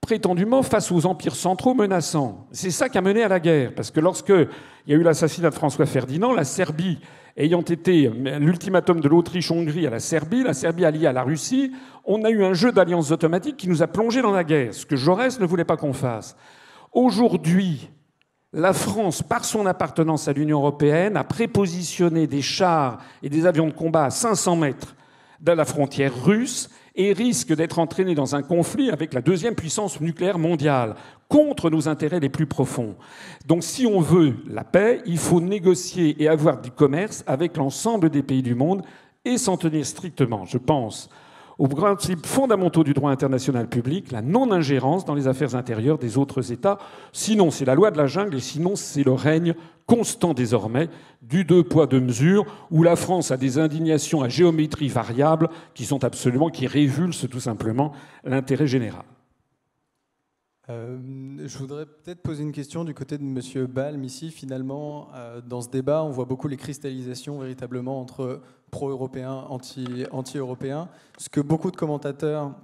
prétendument face aux empires centraux menaçants. C'est ça qui a mené à la guerre, parce que lorsque il y a eu l'assassinat de François Ferdinand, la Serbie ayant été l'ultimatum de l'Autriche-Hongrie à la Serbie, la Serbie alliée à la Russie, on a eu un jeu d'alliances automatiques qui nous a plongés dans la guerre, ce que Jaurès ne voulait pas qu'on fasse. Aujourd'hui, la France, par son appartenance à l'Union européenne, a prépositionné des chars et des avions de combat à 500 mètres de la frontière russe et risque d'être entraînée dans un conflit avec la deuxième puissance nucléaire mondiale, contre nos intérêts les plus profonds. Donc si on veut la paix, il faut négocier et avoir du commerce avec l'ensemble des pays du monde et s'en tenir strictement, je pense, aux principes fondamentaux du droit international public, la non-ingérence dans les affaires intérieures des autres États. Sinon, c'est la loi de la jungle et sinon, c'est le règne constant désormais du deux poids, deux mesures, où la France a des indignations à géométrie variable qui sont absolument, qui révulsent tout simplement l'intérêt général. Euh, je voudrais peut-être poser une question du côté de M. Balm ici. Finalement, euh, dans ce débat, on voit beaucoup les cristallisations véritablement entre pro-européens, anti- anti-européens. ce que beaucoup de commentateurs,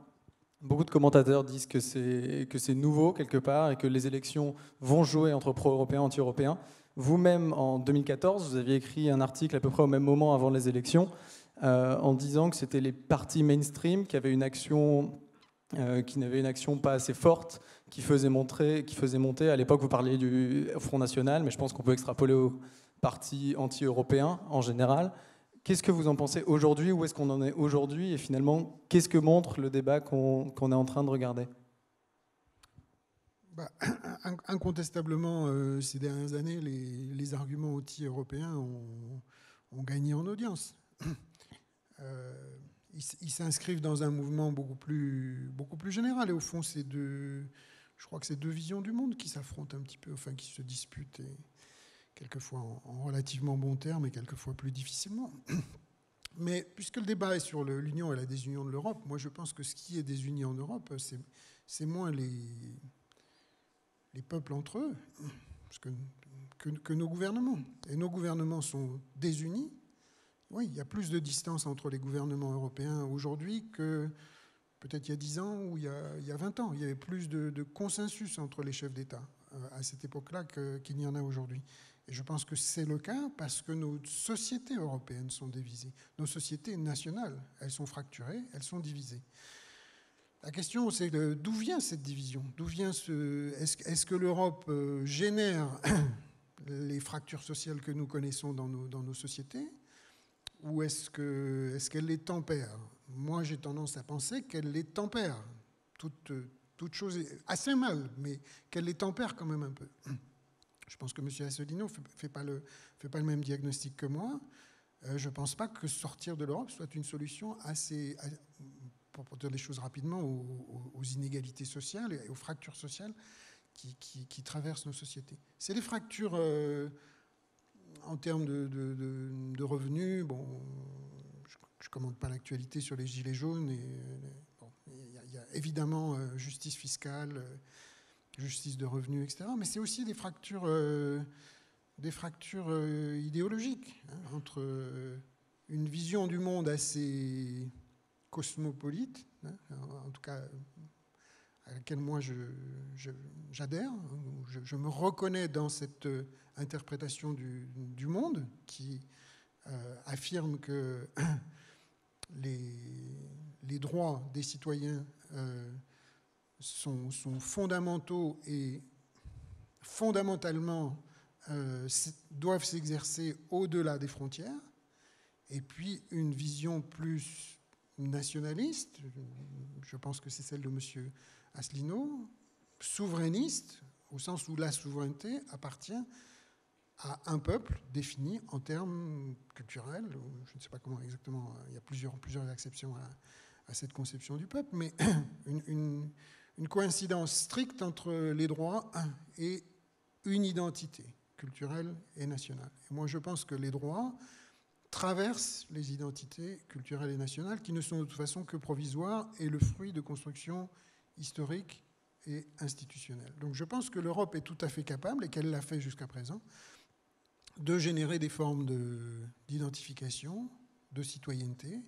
beaucoup de commentateurs disent que c'est nouveau quelque part et que les élections vont jouer entre pro-européens et anti-européens. Vous-même, en 2014, vous aviez écrit un article à peu près au même moment avant les élections, euh, en disant que c'était les partis mainstream qui avaient une qui n'avaient une action pas assez forte, qui faisait, montrer, qui faisait monter. À l'époque, vous parliez du Front National, mais je pense qu'on peut extrapoler aux partis anti-européens en général. Qu'est-ce que vous en pensez aujourd'hui? Où est-ce qu'on en est aujourd'hui? Et finalement, qu'est-ce que montre le débat qu'on est en train de regarder? Bah, in- incontestablement, euh, ces dernières années, les, arguments anti-européens ont, gagné en audience. Euh, ils s'inscrivent dans un mouvement beaucoup plus, beaucoup plus général. Et au fond, c'est deux, je crois que c'est deux visions du monde qui s'affrontent un petit peu, enfin qui se disputent, et quelquefois en, en relativement bons termes et quelquefois plus difficilement. Mais puisque le débat est sur l'union et la désunion de l'Europe, moi je pense que ce qui est désuni en Europe, c'est moins les, les peuples entre eux, que, que, nos gouvernements. Et nos gouvernements sont désunis. Oui, il y a plus de distance entre les gouvernements européens aujourd'hui que peut-être il y a 10 ans ou il y a, il y a 20 ans. Il y avait plus de, consensus entre les chefs d'État euh, à cette époque-là qu'il n'y en a aujourd'hui. Et je pense que c'est le cas parce que nos sociétés européennes sont divisées. Nos sociétés nationales, elles sont fracturées, elles sont divisées. La question, c'est d'où vient cette division? Vient ce Est-ce que l'Europe euh, génère les fractures sociales que nous connaissons dans nos, sociétés? Ou est-ce qu'elle est qu'elle les tempère? Moi, j'ai tendance à penser qu'elle les tempère. Toute, toute chose assez mal, mais qu'elle les tempère quand même un peu. Je pense que M. Asselineau ne fait, pas le, fait pas le même diagnostic que moi. Euh, je ne pense pas que sortir de l'Europe soit une solution assez, pour dire les choses rapidement, aux, inégalités sociales et aux fractures sociales qui, traversent nos sociétés. C'est des fractures euh, en termes de, revenus. Bon, je commande pas l'actualité sur les gilets jaunes. il y, a évidemment euh, justice fiscale justice de revenus, etc. Mais c'est aussi des fractures, euh, des fractures euh, idéologiques hein, entre euh, une vision du monde assez cosmopolite, hein, en tout cas à laquelle moi j'adhère, je, me reconnais dans cette interprétation du monde qui affirme que les, droits des citoyens sont, fondamentaux et fondamentalement euh, doivent s'exercer au-delà des frontières, et puis une vision plus nationaliste, je pense que c'est celle de M. Asselineau, souverainiste, au sens où la souveraineté appartient à un peuple défini en termes culturels, je ne sais pas comment exactement, il y a plusieurs, plusieurs exceptions à, cette conception du peuple, mais une, une coïncidence stricte entre les droits et une identité culturelle et nationale. Et moi, je pense que les droits traversent les identités culturelles et nationales qui ne sont de toute façon que provisoires et le fruit de constructions historiques et institutionnelles. Donc je pense que l'Europe est tout à fait capable, et qu'elle l'a fait jusqu'à présent, de générer des formes d'identification, de, citoyenneté,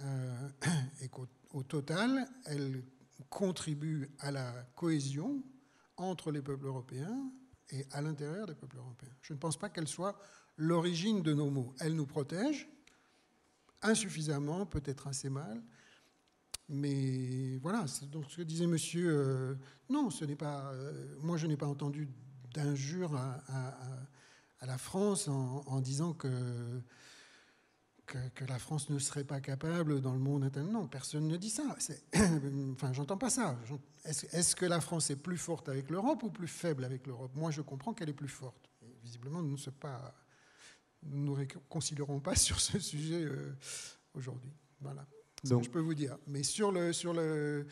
euh, et qu'au total, elle contribue à la cohésion entre les peuples européens et à l'intérieur des peuples européens. Je ne pense pas qu'elle soit l'origine de nos maux. Elle nous protège insuffisamment, peut-être assez mal, mais voilà, c'est donc ce que disait monsieur. Euh, non, ce n'est pas. Euh, moi, je n'ai pas entendu d'injure à, la France en disant que que, la France ne serait pas capable dans le monde interne. Non, personne ne dit ça. enfin, j'entends pas ça. Est-ce que la France est plus forte avec l'Europe ou plus faible avec l'Europe? Moi, je comprends qu'elle est plus forte. visiblement, nous ne sommes pas, nous nous réconcilierons pas sur ce sujet euh, aujourd'hui. Voilà. Donc, je peux vous dire. Mais sur le, sur le,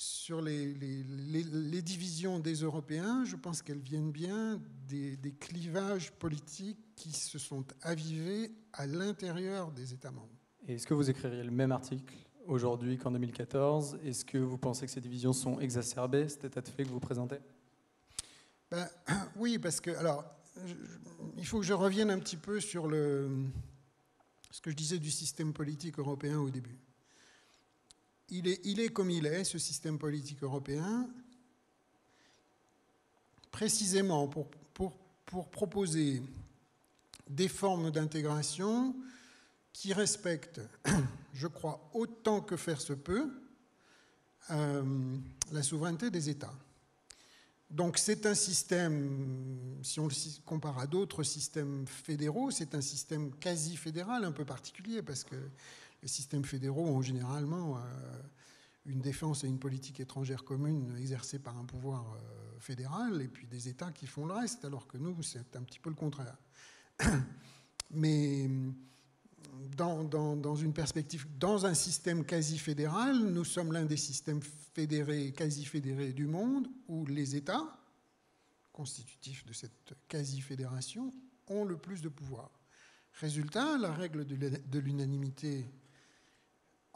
sur les, les, divisions des Européens, je pense qu'elles viennent bien des, clivages politiques qui se sont avivés à l'intérieur des États membres. Est-ce que vous écririez le même article aujourd'hui qu'en 2014 Est-ce que vous pensez que ces divisions sont exacerbées, cet état de fait que vous présentez? Ben, Oui, parce que, alors, il faut que je revienne un petit peu sur le, ce que je disais du système politique européen au début il est, comme il est, ce système politique européen, précisément pour, proposer des formes d'intégration qui respectent, je crois, autant que faire se peut, euh, la souveraineté des États. Donc c'est un système, si on le compare à d'autres systèmes fédéraux, c'est un système quasi fédéral un peu particulier parce que les systèmes fédéraux ont généralement euh, une défense et une politique étrangère commune exercée par un pouvoir euh, fédéral et puis des États qui font le reste, alors que nous, c'est un petit peu le contraire. Mais dans, dans, une perspective, dans un système quasi fédéral, nous sommes l'un des systèmes fédérés, quasi fédérés du monde où les États, constitutifs de cette quasi fédération, ont le plus de pouvoir. Résultat, la règle de l'unanimité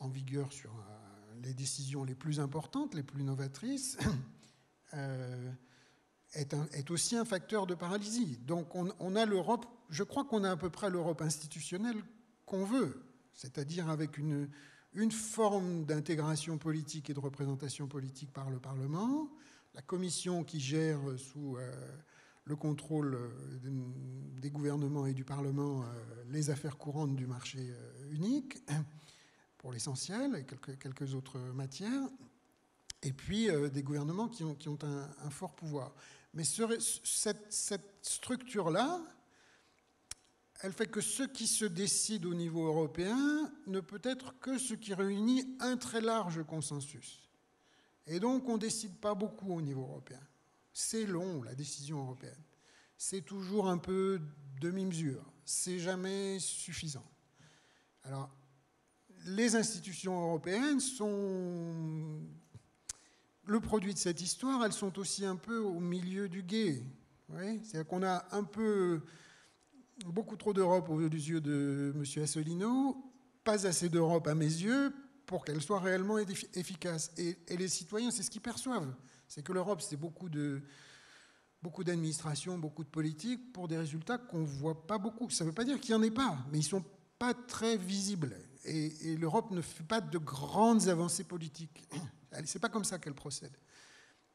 en vigueur sur euh, les décisions les plus importantes, les plus novatrices, euh, est, aussi un facteur de paralysie. Donc on, a l'Europe, je crois qu'on a à peu près l'Europe institutionnelle qu'on veut, c'est-à-dire avec une, forme d'intégration politique et de représentation politique par le Parlement, la Commission qui gère sous euh, le contrôle des gouvernements et du Parlement les affaires courantes du marché unique, pour l'essentiel, et quelques, autres matières, et puis des gouvernements qui ont, un, fort pouvoir. Mais cette, cette structure-là, elle fait que ce qui se décide au niveau européen ne peut être que ce qui réunit un très large consensus. Et donc on ne décide pas beaucoup au niveau européen. C'est long, la décision européenne. C'est toujours un peu demi-mesure. C'est jamais suffisant. Alors, les institutions européennes sont le produit de cette histoire, elles sont aussi un peu au milieu du guet. C'est-à-dire qu'on a un peu beaucoup trop d'Europe aux yeux de M. Asselineau, pas assez d'Europe à mes yeux pour qu'elle soit réellement efficace. Et, les citoyens, c'est ce qu'ils perçoivent. C'est que l'Europe, c'est beaucoup de beaucoup d'administration, beaucoup de politique pour des résultats qu'on ne voit pas beaucoup. Ça ne veut pas dire qu'il n'y en ait pas, mais ils ne sont pas très visibles. Et, l'Europe ne fait pas de grandes avancées politiques. C'est pas comme ça qu'elle procède.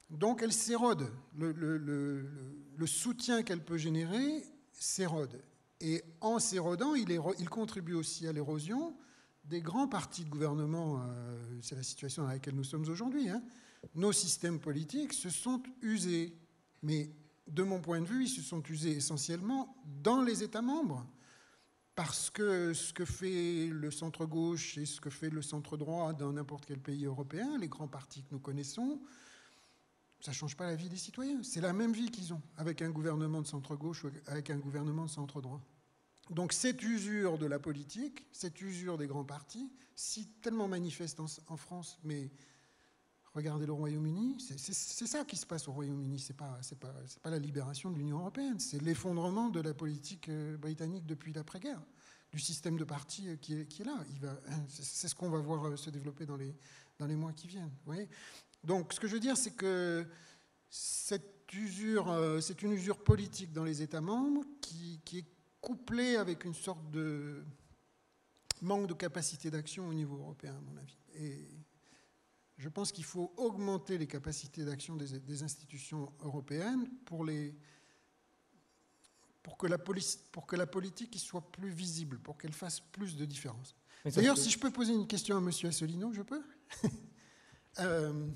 Donc elle s'érode. Le, soutien qu'elle peut générer s'érode. Et en s'érodant, il, il, contribue aussi à l'érosion des grands partis de gouvernement. Euh, c'est la situation dans laquelle nous sommes aujourd'hui. Hein. Nos systèmes politiques se sont usés. Mais de mon point de vue, ils se sont usés essentiellement dans les États membres. Parce que ce que fait le centre-gauche et ce que fait le centre-droit dans n'importe quel pays européen, les grands partis que nous connaissons, ça ne change pas la vie des citoyens. C'est la même vie qu'ils ont avec un gouvernement de centre-gauche ou avec un gouvernement de centre-droit. Donc cette usure de la politique, cette usure des grands partis, si tellement manifeste en, France, mais regardez le Royaume-Uni, c'est ça qui se passe au Royaume-Uni, c'est pas, pas, pas la libération de l'Union européenne, c'est l'effondrement de la politique euh, britannique depuis l'après-guerre, du système de partis euh, qui est, qui est là. C'est ce qu'on va voir euh, se développer dans les, dans les mois qui viennent. Donc, ce que je veux dire, c'est que cette usure, euh, c'est une usure politique dans les États membres qui, est couplée avec une sorte de manque de capacité d'action au niveau européen, à mon avis. Je pense qu'il faut augmenter les capacités d'action des, institutions européennes pour, les, pour, que la pour que la politique soit plus visible, pour qu'elle fasse plus de différence. D'ailleurs, si je peux poser une question à M. Asselineau, je peux Euh,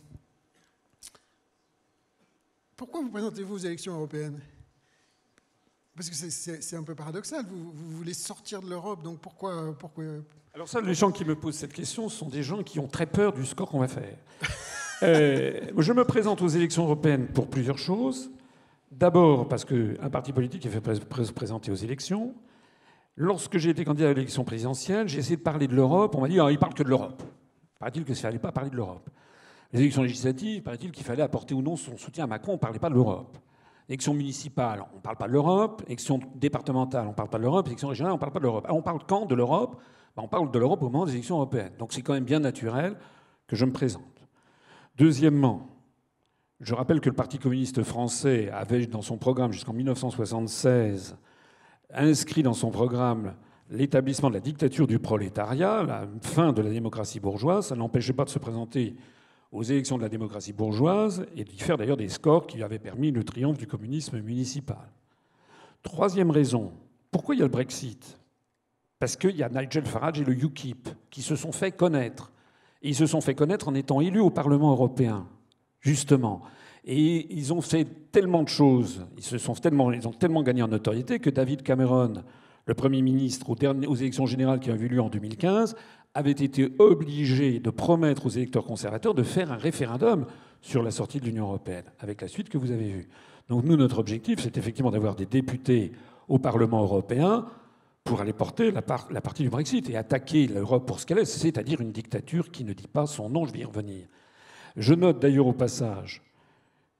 pourquoi vous présentez-vous aux élections européennes? Parce que c'est un peu paradoxal. Vous, voulez sortir de l'Europe, donc pourquoi, pourquoi Alors ça, les gens qui me posent cette question sont des gens qui ont très peur du score qu'on va faire. Euh, je me présente aux élections européennes pour plusieurs choses. D'abord parce qu'un parti politique est fait se présenter aux élections. Lorsque j'ai été candidat à l'élection présidentielle, j'ai essayé de parler de l'Europe. On m'a dit ah, il parle que de l'Europe. Paraît-il que ça n'allait pas parler de l'Europe. Les élections législatives, paraît-il qu'il fallait apporter ou non son soutien à Macron, on ne parlait pas de l'Europe. Élections municipales, on ne parle pas de l'Europe. Élections départementales, on ne parle pas de l'Europe. Élections régionales, on ne parle pas de l'Europe. on parle quand de l'Europe? On parle de l'Europe au moment des élections européennes. Donc c'est quand même bien naturel que je me présente. Deuxièmement, je rappelle que le Parti communiste français avait dans son programme jusqu'en 1976 inscrit dans son programme l'établissement de la dictature du prolétariat, la fin de la démocratie bourgeoise. Ça n'empêchait pas de se présenter aux élections de la démocratie bourgeoise et d'y faire d'ailleurs des scores qui avaient permis le triomphe du communisme municipal. Troisième raison, pourquoi il y a le Brexit? Parce qu'il y a Nigel Farage et le UKIP qui se sont fait connaître. Et ils se sont fait connaître en étant élus au Parlement européen, justement. Et ils ont fait tellement de choses, ils, se sont tellement, ils ont tellement gagné en notoriété que David Cameron, le Premier ministre, aux, élections générales qui ont eu lieu en 2015, avait été obligé de promettre aux électeurs conservateurs de faire un référendum sur la sortie de l'Union européenne, avec la suite que vous avez vue. Donc nous, notre objectif, c'est effectivement d'avoir des députés au Parlement européen pour aller porter la, partie du Brexit et attaquer l'Europe pour ce qu'elle est, c'est-à-dire une dictature qui ne dit pas son nom, je vais y revenir. Je note d'ailleurs au passage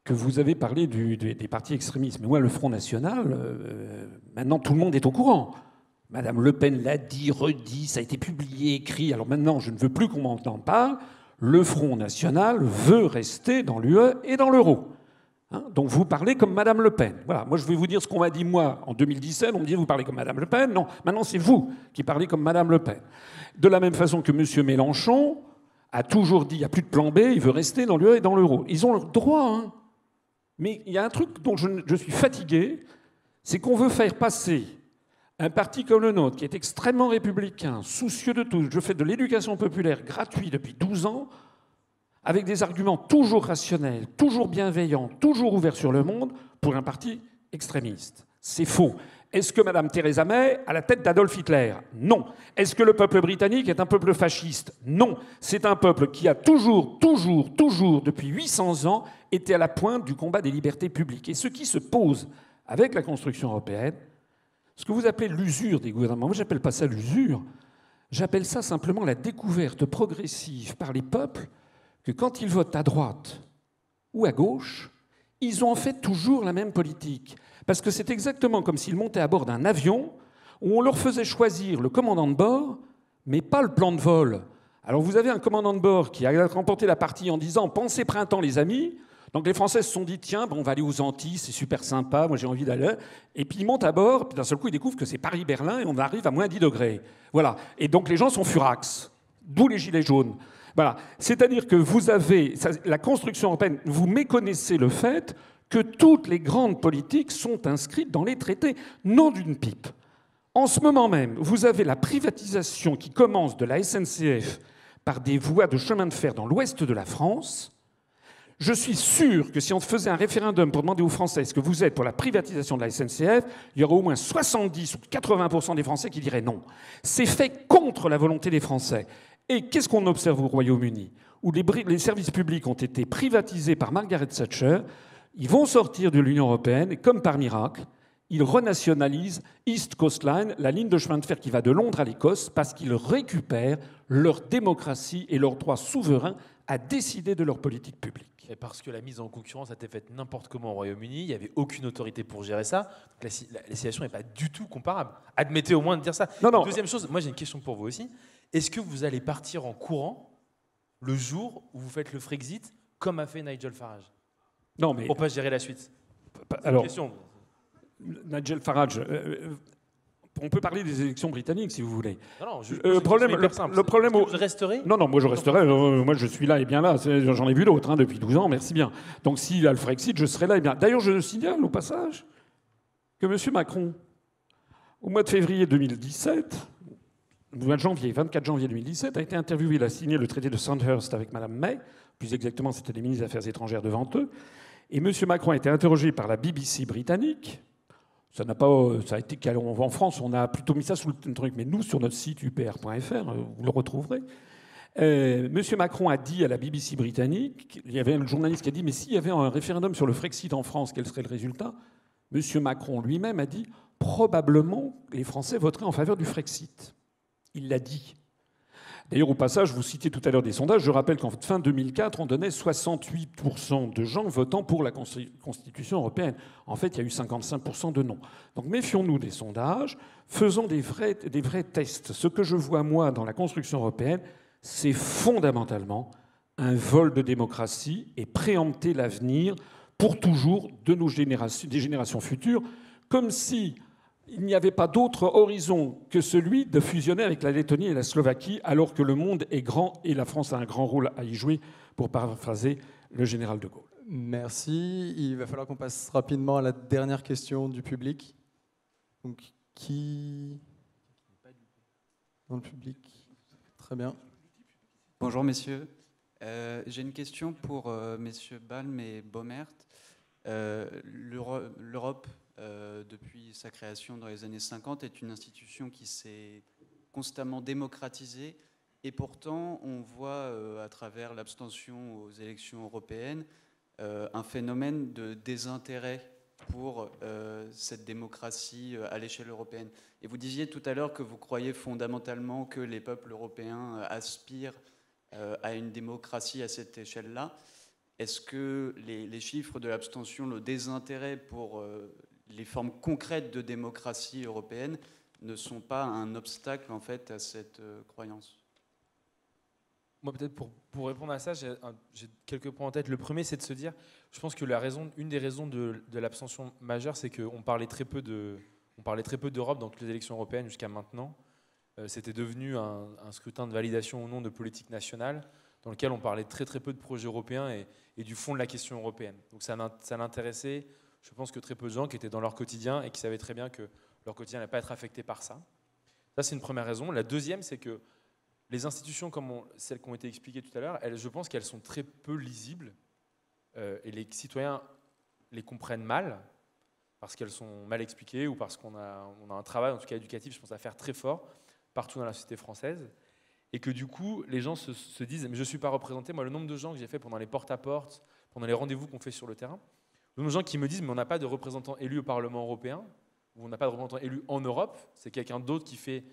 que vous avez parlé des partis extrémistes. Mais moi, le Front National, euh, maintenant tout le monde est au courant. Madame Le Pen l'a dit, redit, ça a été publié, écrit. Alors maintenant, je ne veux plus qu'on m'en parle. Le Front National veut rester dans l'UE et dans l'euro. Hein, donc vous parlez comme Madame Le Pen. Voilà, moi je vais vous dire ce qu'on m'a dit moi en 2017. On me dit vous parlez comme Madame Le Pen. Non, maintenant c'est vous qui parlez comme Madame Le Pen. De la même façon que M. Mélenchon a toujours dit il n'y a plus de plan B, il veut rester dans l'UE et dans l'euro. Ils ont le droit. Hein. Mais il y a un truc dont je suis fatigué, c'est qu'on veut faire passer un parti comme le nôtre, qui est extrêmement républicain, soucieux de tout, je fais de l'éducation populaire gratuite depuis 12 ans, avec des arguments toujours rationnels, toujours bienveillants, toujours ouverts sur le monde, pour un parti extrémiste. C'est faux. Est-ce que Mme Theresa May a la tête d'Adolf Hitler? Non. Est-ce que le peuple britannique est un peuple fasciste? Non. C'est un peuple qui a toujours, toujours, toujours, depuis 800 ans, été à la pointe du combat des libertés publiques. Et ce qui se pose avec la construction européenne, ce que vous appelez l'usure des gouvernements, moi j'appelle pas ça l'usure, j'appelle ça simplement la découverte progressive par les peuples que quand ils votent à droite ou à gauche, ils ont en fait toujours la même politique. Parce que c'est exactement comme s'ils montaient à bord d'un avion où on leur faisait choisir le commandant de bord, mais pas le plan de vol. Alors vous avez un commandant de bord qui a remporté la partie en disant Pensez printemps, les amis. Donc les Français se sont dit Tiens, bon, on va aller aux Antilles, c'est super sympa, moi j'ai envie d'aller. Et puis ils montent à bord, puis d'un seul coup ils découvrent que c'est Paris-Berlin et on arrive à moins 10 degrés. Voilà. Et donc les gens sont furax. D'où les gilets jaunes. Voilà. C'est-à-dire que vous avez. La construction européenne, vous méconnaissez le fait que toutes les grandes politiques sont inscrites dans les traités, non d'une pipe. En ce moment même, vous avez la privatisation qui commence de la SNCF par des voies de chemin de fer dans l'ouest de la France. Je suis sûr que si on faisait un référendum pour demander aux Français est-ce que vous êtes pour la privatisation de la SNCF, il y aurait au moins 70 ou 80% des Français qui diraient non. C'est fait contre la volonté des Français. Et qu'est-ce qu'on observe au Royaume-Uni Où les, services publics ont été privatisés par Margaret Thatcher, ils vont sortir de l'Union européenne et comme par miracle, ils renationalisent East Coast Line, la ligne de chemin de fer qui va de Londres à l'Écosse, parce qu'ils récupèrent leur démocratie et leur droit souverain à décider de leur politique publique. Et parce que la mise en concurrence a été faite n'importe comment au Royaume-Uni, il n'y avait aucune autorité pour gérer ça. la, situation n'est pas du tout comparable. Admettez au moins de dire ça. Non, non. Deuxième chose, moi j'ai une question pour vous aussi. Est-ce que vous allez partir en courant le jour où vous faites le Frexit, comme a fait Nigel Farage? Non, mais. Pour pas gérer la suite. Alors, question. Nigel Farage. Euh, euh, on peut parler des élections britanniques si vous voulez. Non, non, je, euh, problème, le, le, problème. Vous resterez? Non, non, moi je resterai. moi je suis là et bien là. J'en ai vu d'autres hein, depuis 12 ans, merci bien. Donc s'il y a le Frexit, je serai là et bien. D'ailleurs, je signale au passage que M. Macron, au mois de février 2017, le mois de janvier, 24 janvier 2017, a été interviewé. Il a signé le traité de Sandhurst avec Mme May. Plus exactement, c'était les ministres des Affaires étrangères devant eux. Et M. Macron a été interrogé par la BBC britannique. Ça n'a pas, ça a été en France, on a plutôt mis ça sous le truc, mais nous, sur notre site upr.fr, vous le retrouverez. Euh, Monsieur Macron a dit à la BBC britannique, il y avait un journaliste qui a dit, mais s'il y avait un référendum sur le Frexit en France, quel serait le résultat? Monsieur Macron lui-même a dit, probablement les Français voteraient en faveur du Frexit. Il l'a dit. D'ailleurs, au passage, vous citiez tout à l'heure des sondages. Je rappelle qu'en fin 2004, on donnait 68% de gens votant pour la Constitution européenne. En fait, il y a eu 55% de non. Donc méfions-nous des sondages, faisons des vrais, des vrais tests. Ce que je vois, moi, dans la construction européenne, c'est fondamentalement un vol de démocratie et préempter l'avenir pour toujours de nos générations, des générations futures, comme si il n'y avait pas d'autre horizon que celui de fusionner avec la Lettonie et la Slovaquie, alors que le monde est grand et la France a un grand rôle à y jouer, pour paraphraser le général de Gaulle. Merci. Il va falloir qu'on passe rapidement à la dernière question du public. Donc, qui Dans le public? Très bien. Bonjour, messieurs. Euh, j'ai une question pour euh, messieurs Balm et Baumert. Euh, L'Europe euh, depuis sa création dans les années 50, est une institution qui s'est constamment démocratisée. Et pourtant, on voit euh, à travers l'abstention aux élections européennes euh, un phénomène de désintérêt pour cette démocratie à l'échelle européenne. Et vous disiez tout à l'heure que vous croyez fondamentalement que les peuples européens aspirent à une démocratie à cette échelle-là. Est-ce que les, les, chiffres de l'abstention, le désintérêt pour les formes concrètes de démocratie européenne ne sont pas un obstacle en fait à cette euh, croyance moi, peut-être pour, pour, répondre à ça, j'ai quelques points en tête. Le premier, c'est de se dire, je pense que la raison, une des raisons de, de l'abstention majeure, c'est qu'on parlait très peu de, on parlait très peu d'Europe dans toutes les élections européennes jusqu'à maintenant. Euh, c'était devenu un, scrutin de validation ou non de politique nationale, dans lequel on parlait très très peu de projets européens et, du fond de la question européenne. Donc ça, n'intéressait, je pense que très peu de gens qui étaient dans leur quotidien et qui savaient très bien que leur quotidien n'allait pas être affecté par ça. Ça, c'est une première raison. La deuxième, c'est que les institutions comme celles qui ont été expliquées tout à l'heure, je pense qu'elles sont très peu lisibles euh, et les citoyens les comprennent mal parce qu'elles sont mal expliquées ou parce qu'on a, un travail, en tout cas éducatif, je pense, à faire très fort partout dans la société française. Et que du coup, les gens se, disent Mais je ne suis pas représenté. Moi, le nombre de gens que j'ai fait pendant les porte-à-porte, pendant les rendez-vous qu'on fait sur le terrain, nombre de gens qui me disent Mais on n'a pas de représentant élu au Parlement européen, ou on n'a pas de représentant élu en Europe, c'est quelqu'un d'autre qui fait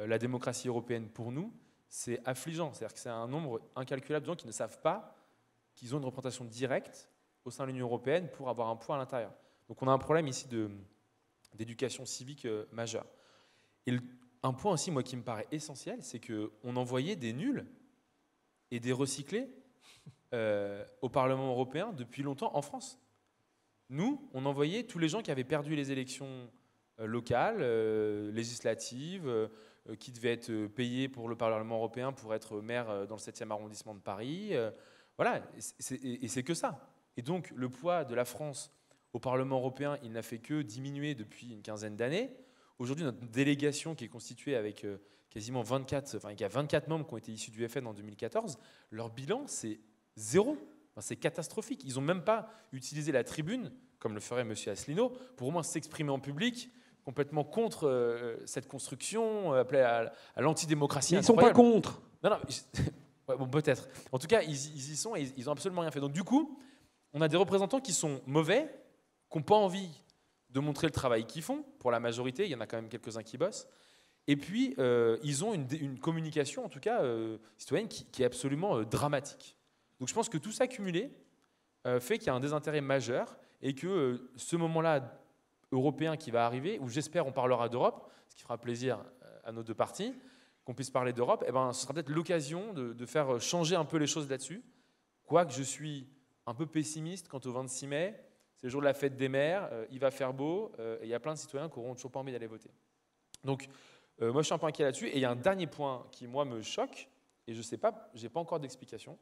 euh, la démocratie européenne pour nous c'est affligeant. C'est-à-dire que c'est un nombre incalculable de gens qui ne savent pas qu'ils ont une représentation directe au sein de l'Union européenne pour avoir un poids à l'intérieur. Donc on a un problème ici d'éducation civique euh, majeur. Et un point aussi, moi, qui me paraît essentiel, c'est qu'on envoyait des nuls et des recyclés euh, au Parlement européen depuis longtemps en France. Nous, on envoyait tous les gens qui avaient perdu les élections euh, locales, législatives, euh, qui devait être euh, payé pour le Parlement européen pour être maire euh, dans le 7e arrondissement de Paris. Voilà, et c'est que ça. Et donc le poids de la France au Parlement européen, il n'a fait que diminuer depuis une quinzaine d'années. Aujourd'hui, notre délégation qui est constituée avec quasiment 24, enfin il y a 24 membres qui ont été issus du FN en 2014, leur bilan c'est zéro. C'est catastrophique. Ils n'ont même pas utilisé la tribune, comme le ferait M. Asselineau, pour au moins s'exprimer en public complètement contre euh, cette construction, euh, appelée à, l'antidémocratie. Ils ne sont pas contre. Non, non, bon, peut-être. En tout cas, ils, y sont et ils n'ont absolument rien fait. Donc, du coup, on a des représentants qui sont mauvais, qui n'ont pas envie de montrer le travail qu'ils font. Pour la majorité, il y en a quand même quelques-uns qui bossent. Et puis, euh, ils ont une, communication, en tout cas, citoyenne, qui, qui, est absolument dramatique. Donc, je pense que tout ça cumulé fait qu'il y a un désintérêt majeur et que ce moment-là européen qui va arriver, où j'espère on parlera d'Europe, ce qui fera plaisir euh, à nos deux parties, qu'on puisse parler d'Europe, eh ben, ce sera peut-être l'occasion de, faire changer un peu les choses là-dessus. Quoique je suis un peu pessimiste quant au 26 mai, c'est le jour de la fête des mères, euh, il va faire beau, euh, et il y a plein de citoyens qui n'auront toujours pas envie d'aller voter. Donc, moi, je suis un peu inquiet là-dessus. Et il y a un dernier point qui, moi, me choque, et je ne sais pas, je n'ai pas encore d'explication.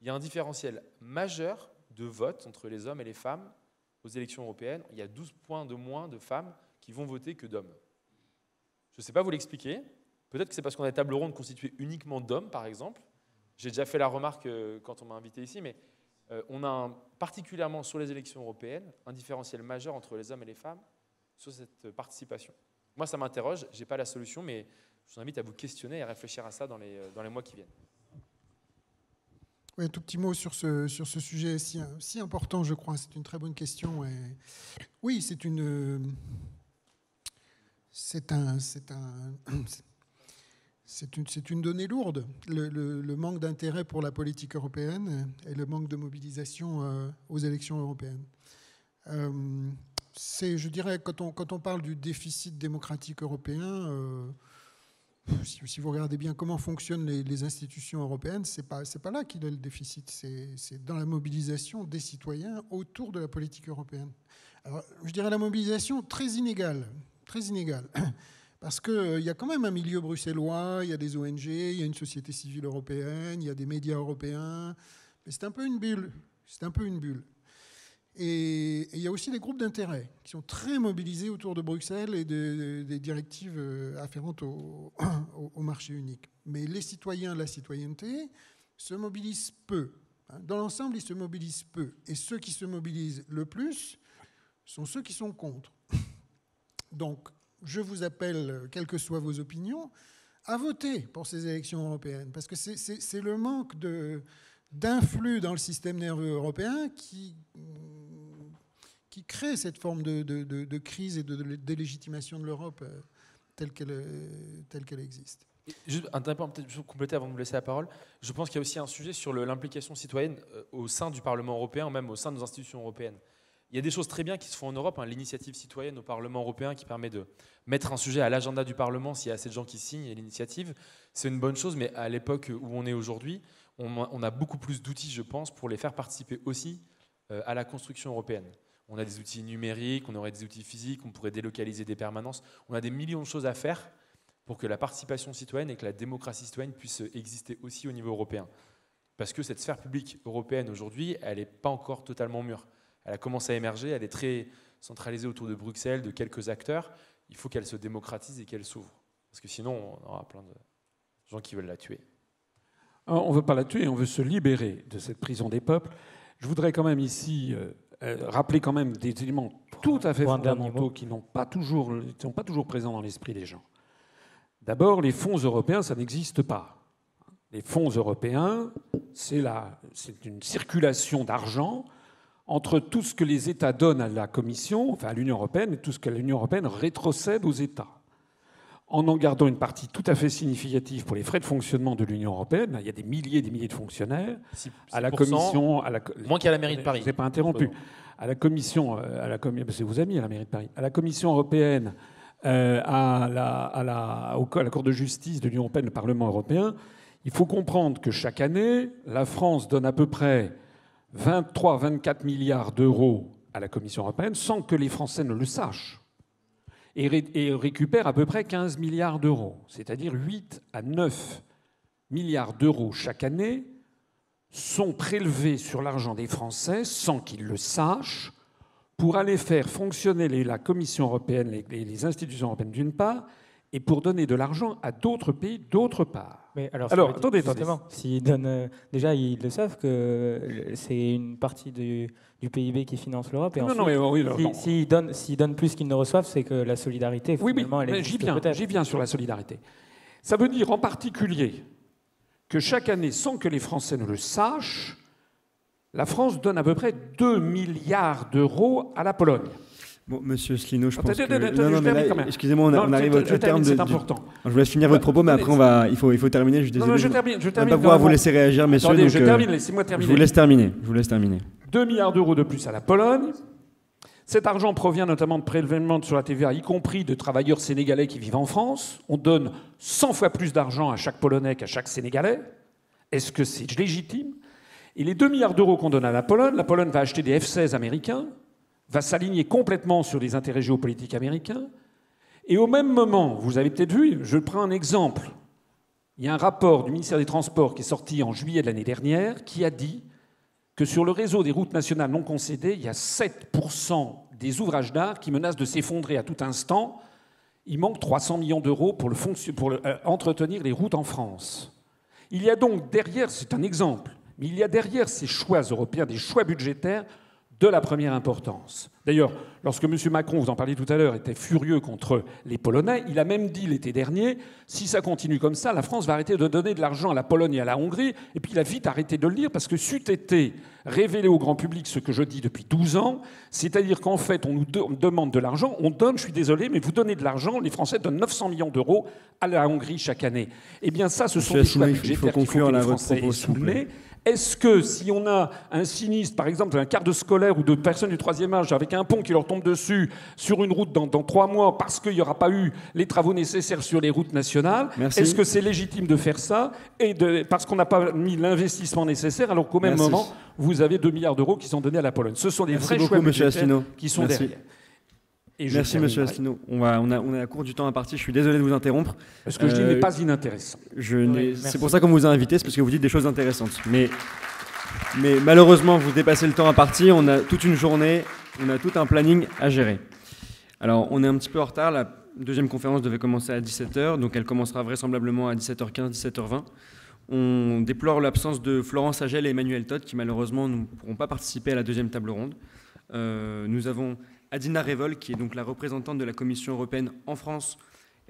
Il y a un différentiel majeur de vote entre les hommes et les femmes aux élections européennes, il y a 12 points de moins de femmes qui vont voter que d'hommes. Je ne sais pas vous l'expliquer. Peut-être que c'est parce qu'on a des tables rondes constituées uniquement d'hommes, par exemple. J'ai déjà fait la remarque euh, quand on m'a invité ici, mais euh, on a particulièrement sur les élections européennes un différentiel majeur entre les hommes et les femmes sur cette participation. Moi, ça m'interroge, je n'ai pas la solution, mais je vous invite à vous questionner et à réfléchir à ça dans les, euh, dans les mois qui viennent. Oui, un tout petit mot sur ce, sur ce sujet si, important, je crois. C'est une très bonne question. Oui, c'est une. C'est un. C'est un. C'est une, une, donnée lourde, le, le, manque d'intérêt pour la politique européenne et le manque de mobilisation euh, aux élections européennes. Euh, c'est, je dirais, quand on, quand on parle du déficit démocratique européen, euh, si, vous regardez bien comment fonctionnent les, institutions européennes, ce n'est pas, pas là qu'il a le déficit, c'est dans la mobilisation des citoyens autour de la politique européenne. Alors, je dirais la mobilisation très inégale, très inégale. Parce qu'il euh, y a quand même un milieu bruxellois, il y a des ONG, il y a une société civile européenne, il y a des médias européens, mais c'est un peu une bulle. C'est un peu une bulle. Et, il y a aussi des groupes d'intérêt qui sont très mobilisés autour de Bruxelles et des directives euh, afférentes au, marché unique. Mais les citoyens, la citoyenneté, se mobilisent peu. Hein. Dans l'ensemble, ils se mobilisent peu. Et ceux qui se mobilisent le plus sont ceux qui sont contre. Donc, je vous appelle, quelles que soient vos opinions, à voter pour ces élections européennes. Parce que c'est le manque d'influx dans le système nerveux européen qui qui crée cette forme de, crise et de, délégitimation de l'Europe euh, telle qu'elle euh, telle qu'elle existe. Juste un point peut-être compléter avant de me laisser la parole. Je pense qu'il y a aussi un sujet sur l'implication citoyenne euh, au sein du Parlement européen, même au sein de nos institutions européennes. Il y a des choses très bien qui se font en Europe, hein, l'initiative citoyenne au Parlement européen qui permet de mettre un sujet à l'agenda du Parlement s'il y a assez de gens qui signent l'initiative. C'est une bonne chose, mais à l'époque où on est aujourd'hui, on, a beaucoup plus d'outils, je pense, pour les faire participer aussi à la construction européenne. On a des outils numériques, on aurait des outils physiques, on pourrait délocaliser des permanences. On a des millions de choses à faire pour que la participation citoyenne et que la démocratie citoyenne puissent exister aussi au niveau européen. Parce que cette sphère publique européenne aujourd'hui, elle n'est pas encore totalement mûre. Elle a commencé à émerger, elle est très centralisée autour de Bruxelles, de quelques acteurs. Il faut qu'elle se démocratise et qu'elle s'ouvre. Parce que sinon, on aura plein de gens qui veulent la tuer. On ne veut pas la tuer, on veut se libérer de cette prison des peuples. Je voudrais quand même ici euh, rappeler quand même des éléments tout à fait fondamentaux qui n'ont pas toujours, sont pas toujours présents dans l'esprit des gens. D'abord, les fonds européens, ça n'existe pas. Les fonds européens, c'est une circulation d'argent entre tout ce que les États donnent à la Commission, enfin à l'Union européenne, et tout ce que l'Union européenne rétrocède aux États en en gardant une partie tout à fait significative pour les frais de fonctionnement de l'Union européenne. Il y a des milliers et des milliers de fonctionnaires. à la commission. À la, moins qu'à la mairie de Paris. Je pas interrompu. À la commission. Euh, à la, c'est vos amis à la mairie de Paris. À la commission européenne, euh, à, la, à, la, à la Cour de justice de l'Union européenne, le Parlement européen, il faut comprendre que chaque année, la France donne à peu près 23-24 milliards d'euros à la Commission européenne sans que les Français ne le sachent et, récupère à peu près 15 milliards d'euros, c'est-à-dire 8 à 9 milliards d'euros chaque année sont prélevés sur l'argent des Français sans qu'ils le sachent pour aller faire fonctionner la Commission européenne, les, les institutions européennes d'une part, et pour donner de l'argent à d'autres pays d'autre part. Mais alors, alors attendez, attendez. S'ils donnent, euh, déjà, ils le savent que c'est une partie du, du, PIB qui finance l'Europe. Et non, ensuite, non, mais oui, s'ils donnent, donnent, plus qu'ils ne reçoivent, c'est que la solidarité, oui, finalement, oui, j'y viens, j'y viens sur la solidarité. Ça veut dire en particulier que chaque année, sans que les Français ne le sachent, la France donne à peu près 2 milliards d'euros à la Pologne. Bon, monsieur Slino, je pense que... non, non, mais excusez-moi, on, arrive au terme de... C'est important. Je vous laisse finir votre propos, mais après, on va... il, faut, il faut terminer. Je suis désolé. Non, je termine. Je termine. On va pas pouvoir vous laisser réagir, messieurs. Attendez, je euh, termine, laissez-moi terminer. Je vous laisse terminer. Je vous laisse terminer. 2 milliards d'euros de plus à la Pologne. Cet argent provient notamment de prélèvements sur la TVA, y compris de travailleurs sénégalais qui vivent en France. On donne 100 fois plus d'argent à chaque Polonais qu'à chaque Sénégalais. Est-ce que c'est légitime? Et les 2 milliards d'euros qu'on donne à la Pologne, la Pologne va acheter des F-16 américains va s'aligner complètement sur les intérêts géopolitiques américains. Et au même moment, vous avez peut-être vu, je prends un exemple, il y a un rapport du ministère des Transports qui est sorti en juillet de l'année dernière qui a dit que sur le réseau des routes nationales non concédées, il y a 7% des ouvrages d'art qui menacent de s'effondrer à tout instant. Il manque 300 millions d'euros pour, euh, entretenir les routes en France. Il y a donc derrière, c'est un exemple, mais il y a derrière ces choix européens, des choix budgétaires, de la première importance. D'ailleurs, lorsque M. Macron, vous en parliez tout à l'heure, était furieux contre les Polonais, il a même dit l'été dernier, si ça continue comme ça, la France va arrêter de donner de l'argent à la Pologne et à la Hongrie, et puis il a vite arrêté de le dire, parce que c'eût été révélé au grand public ce que je dis depuis 12 ans, c'est-à-dire qu'en fait, on nous demande de l'argent, on donne, je suis désolé, mais vous donnez de l'argent, les Français donnent 900 millions d'euros à la Hongrie chaque année. Eh bien ça, ce sont des choix budgétaires qu'il faut que les Français est-ce que si on a un sinistre, par exemple un quart de scolaire ou de personnes du troisième âge avec un pont qui leur tombe dessus sur une route dans, trois mois parce qu'il n'y aura pas eu les travaux nécessaires sur les routes nationales, est-ce que c'est légitime de faire ça et de, parce qu'on n'a pas mis l'investissement nécessaire alors qu'au même moment, vous avez 2 milliards d'euros qui sont donnés à la Pologne. Ce sont des vrais choix qui sont derrière. Merci, monsieur Asselineau. On, va, on, a, on à court du temps à partir. Je suis désolé de vous interrompre. Ce que je dis n'est euh, pas inintéressant. c'est pour ça qu'on vous a invité, c'est parce que vous dites des choses intéressantes. Mais, mais malheureusement, vous dépassez le temps à partir. On a toute une journée, on a tout un planning à gérer. Alors, on est un petit peu en retard. La deuxième conférence devait commencer à 17h, donc elle commencera vraisemblablement à 17h15, 17h20. On déplore l'absence de Florence Agel et Emmanuel Todd, qui malheureusement ne pourront pas participer à la deuxième table ronde. Euh, nous avons Adina Revol, qui est donc la représentante de la Commission européenne en France,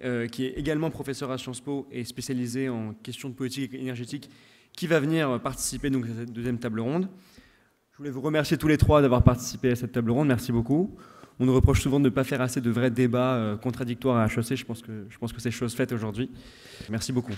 euh, qui est également professeure à Sciences Po et spécialisée en questions de politique énergétique, qui va venir participer donc à cette deuxième table ronde. Je voulais vous remercier tous les trois d'avoir participé à cette table ronde. Merci beaucoup. On nous reproche souvent de ne pas faire assez de vrais débats euh, contradictoires à HEC. Je pense que, je pense que c'est chose faite aujourd'hui. Merci beaucoup.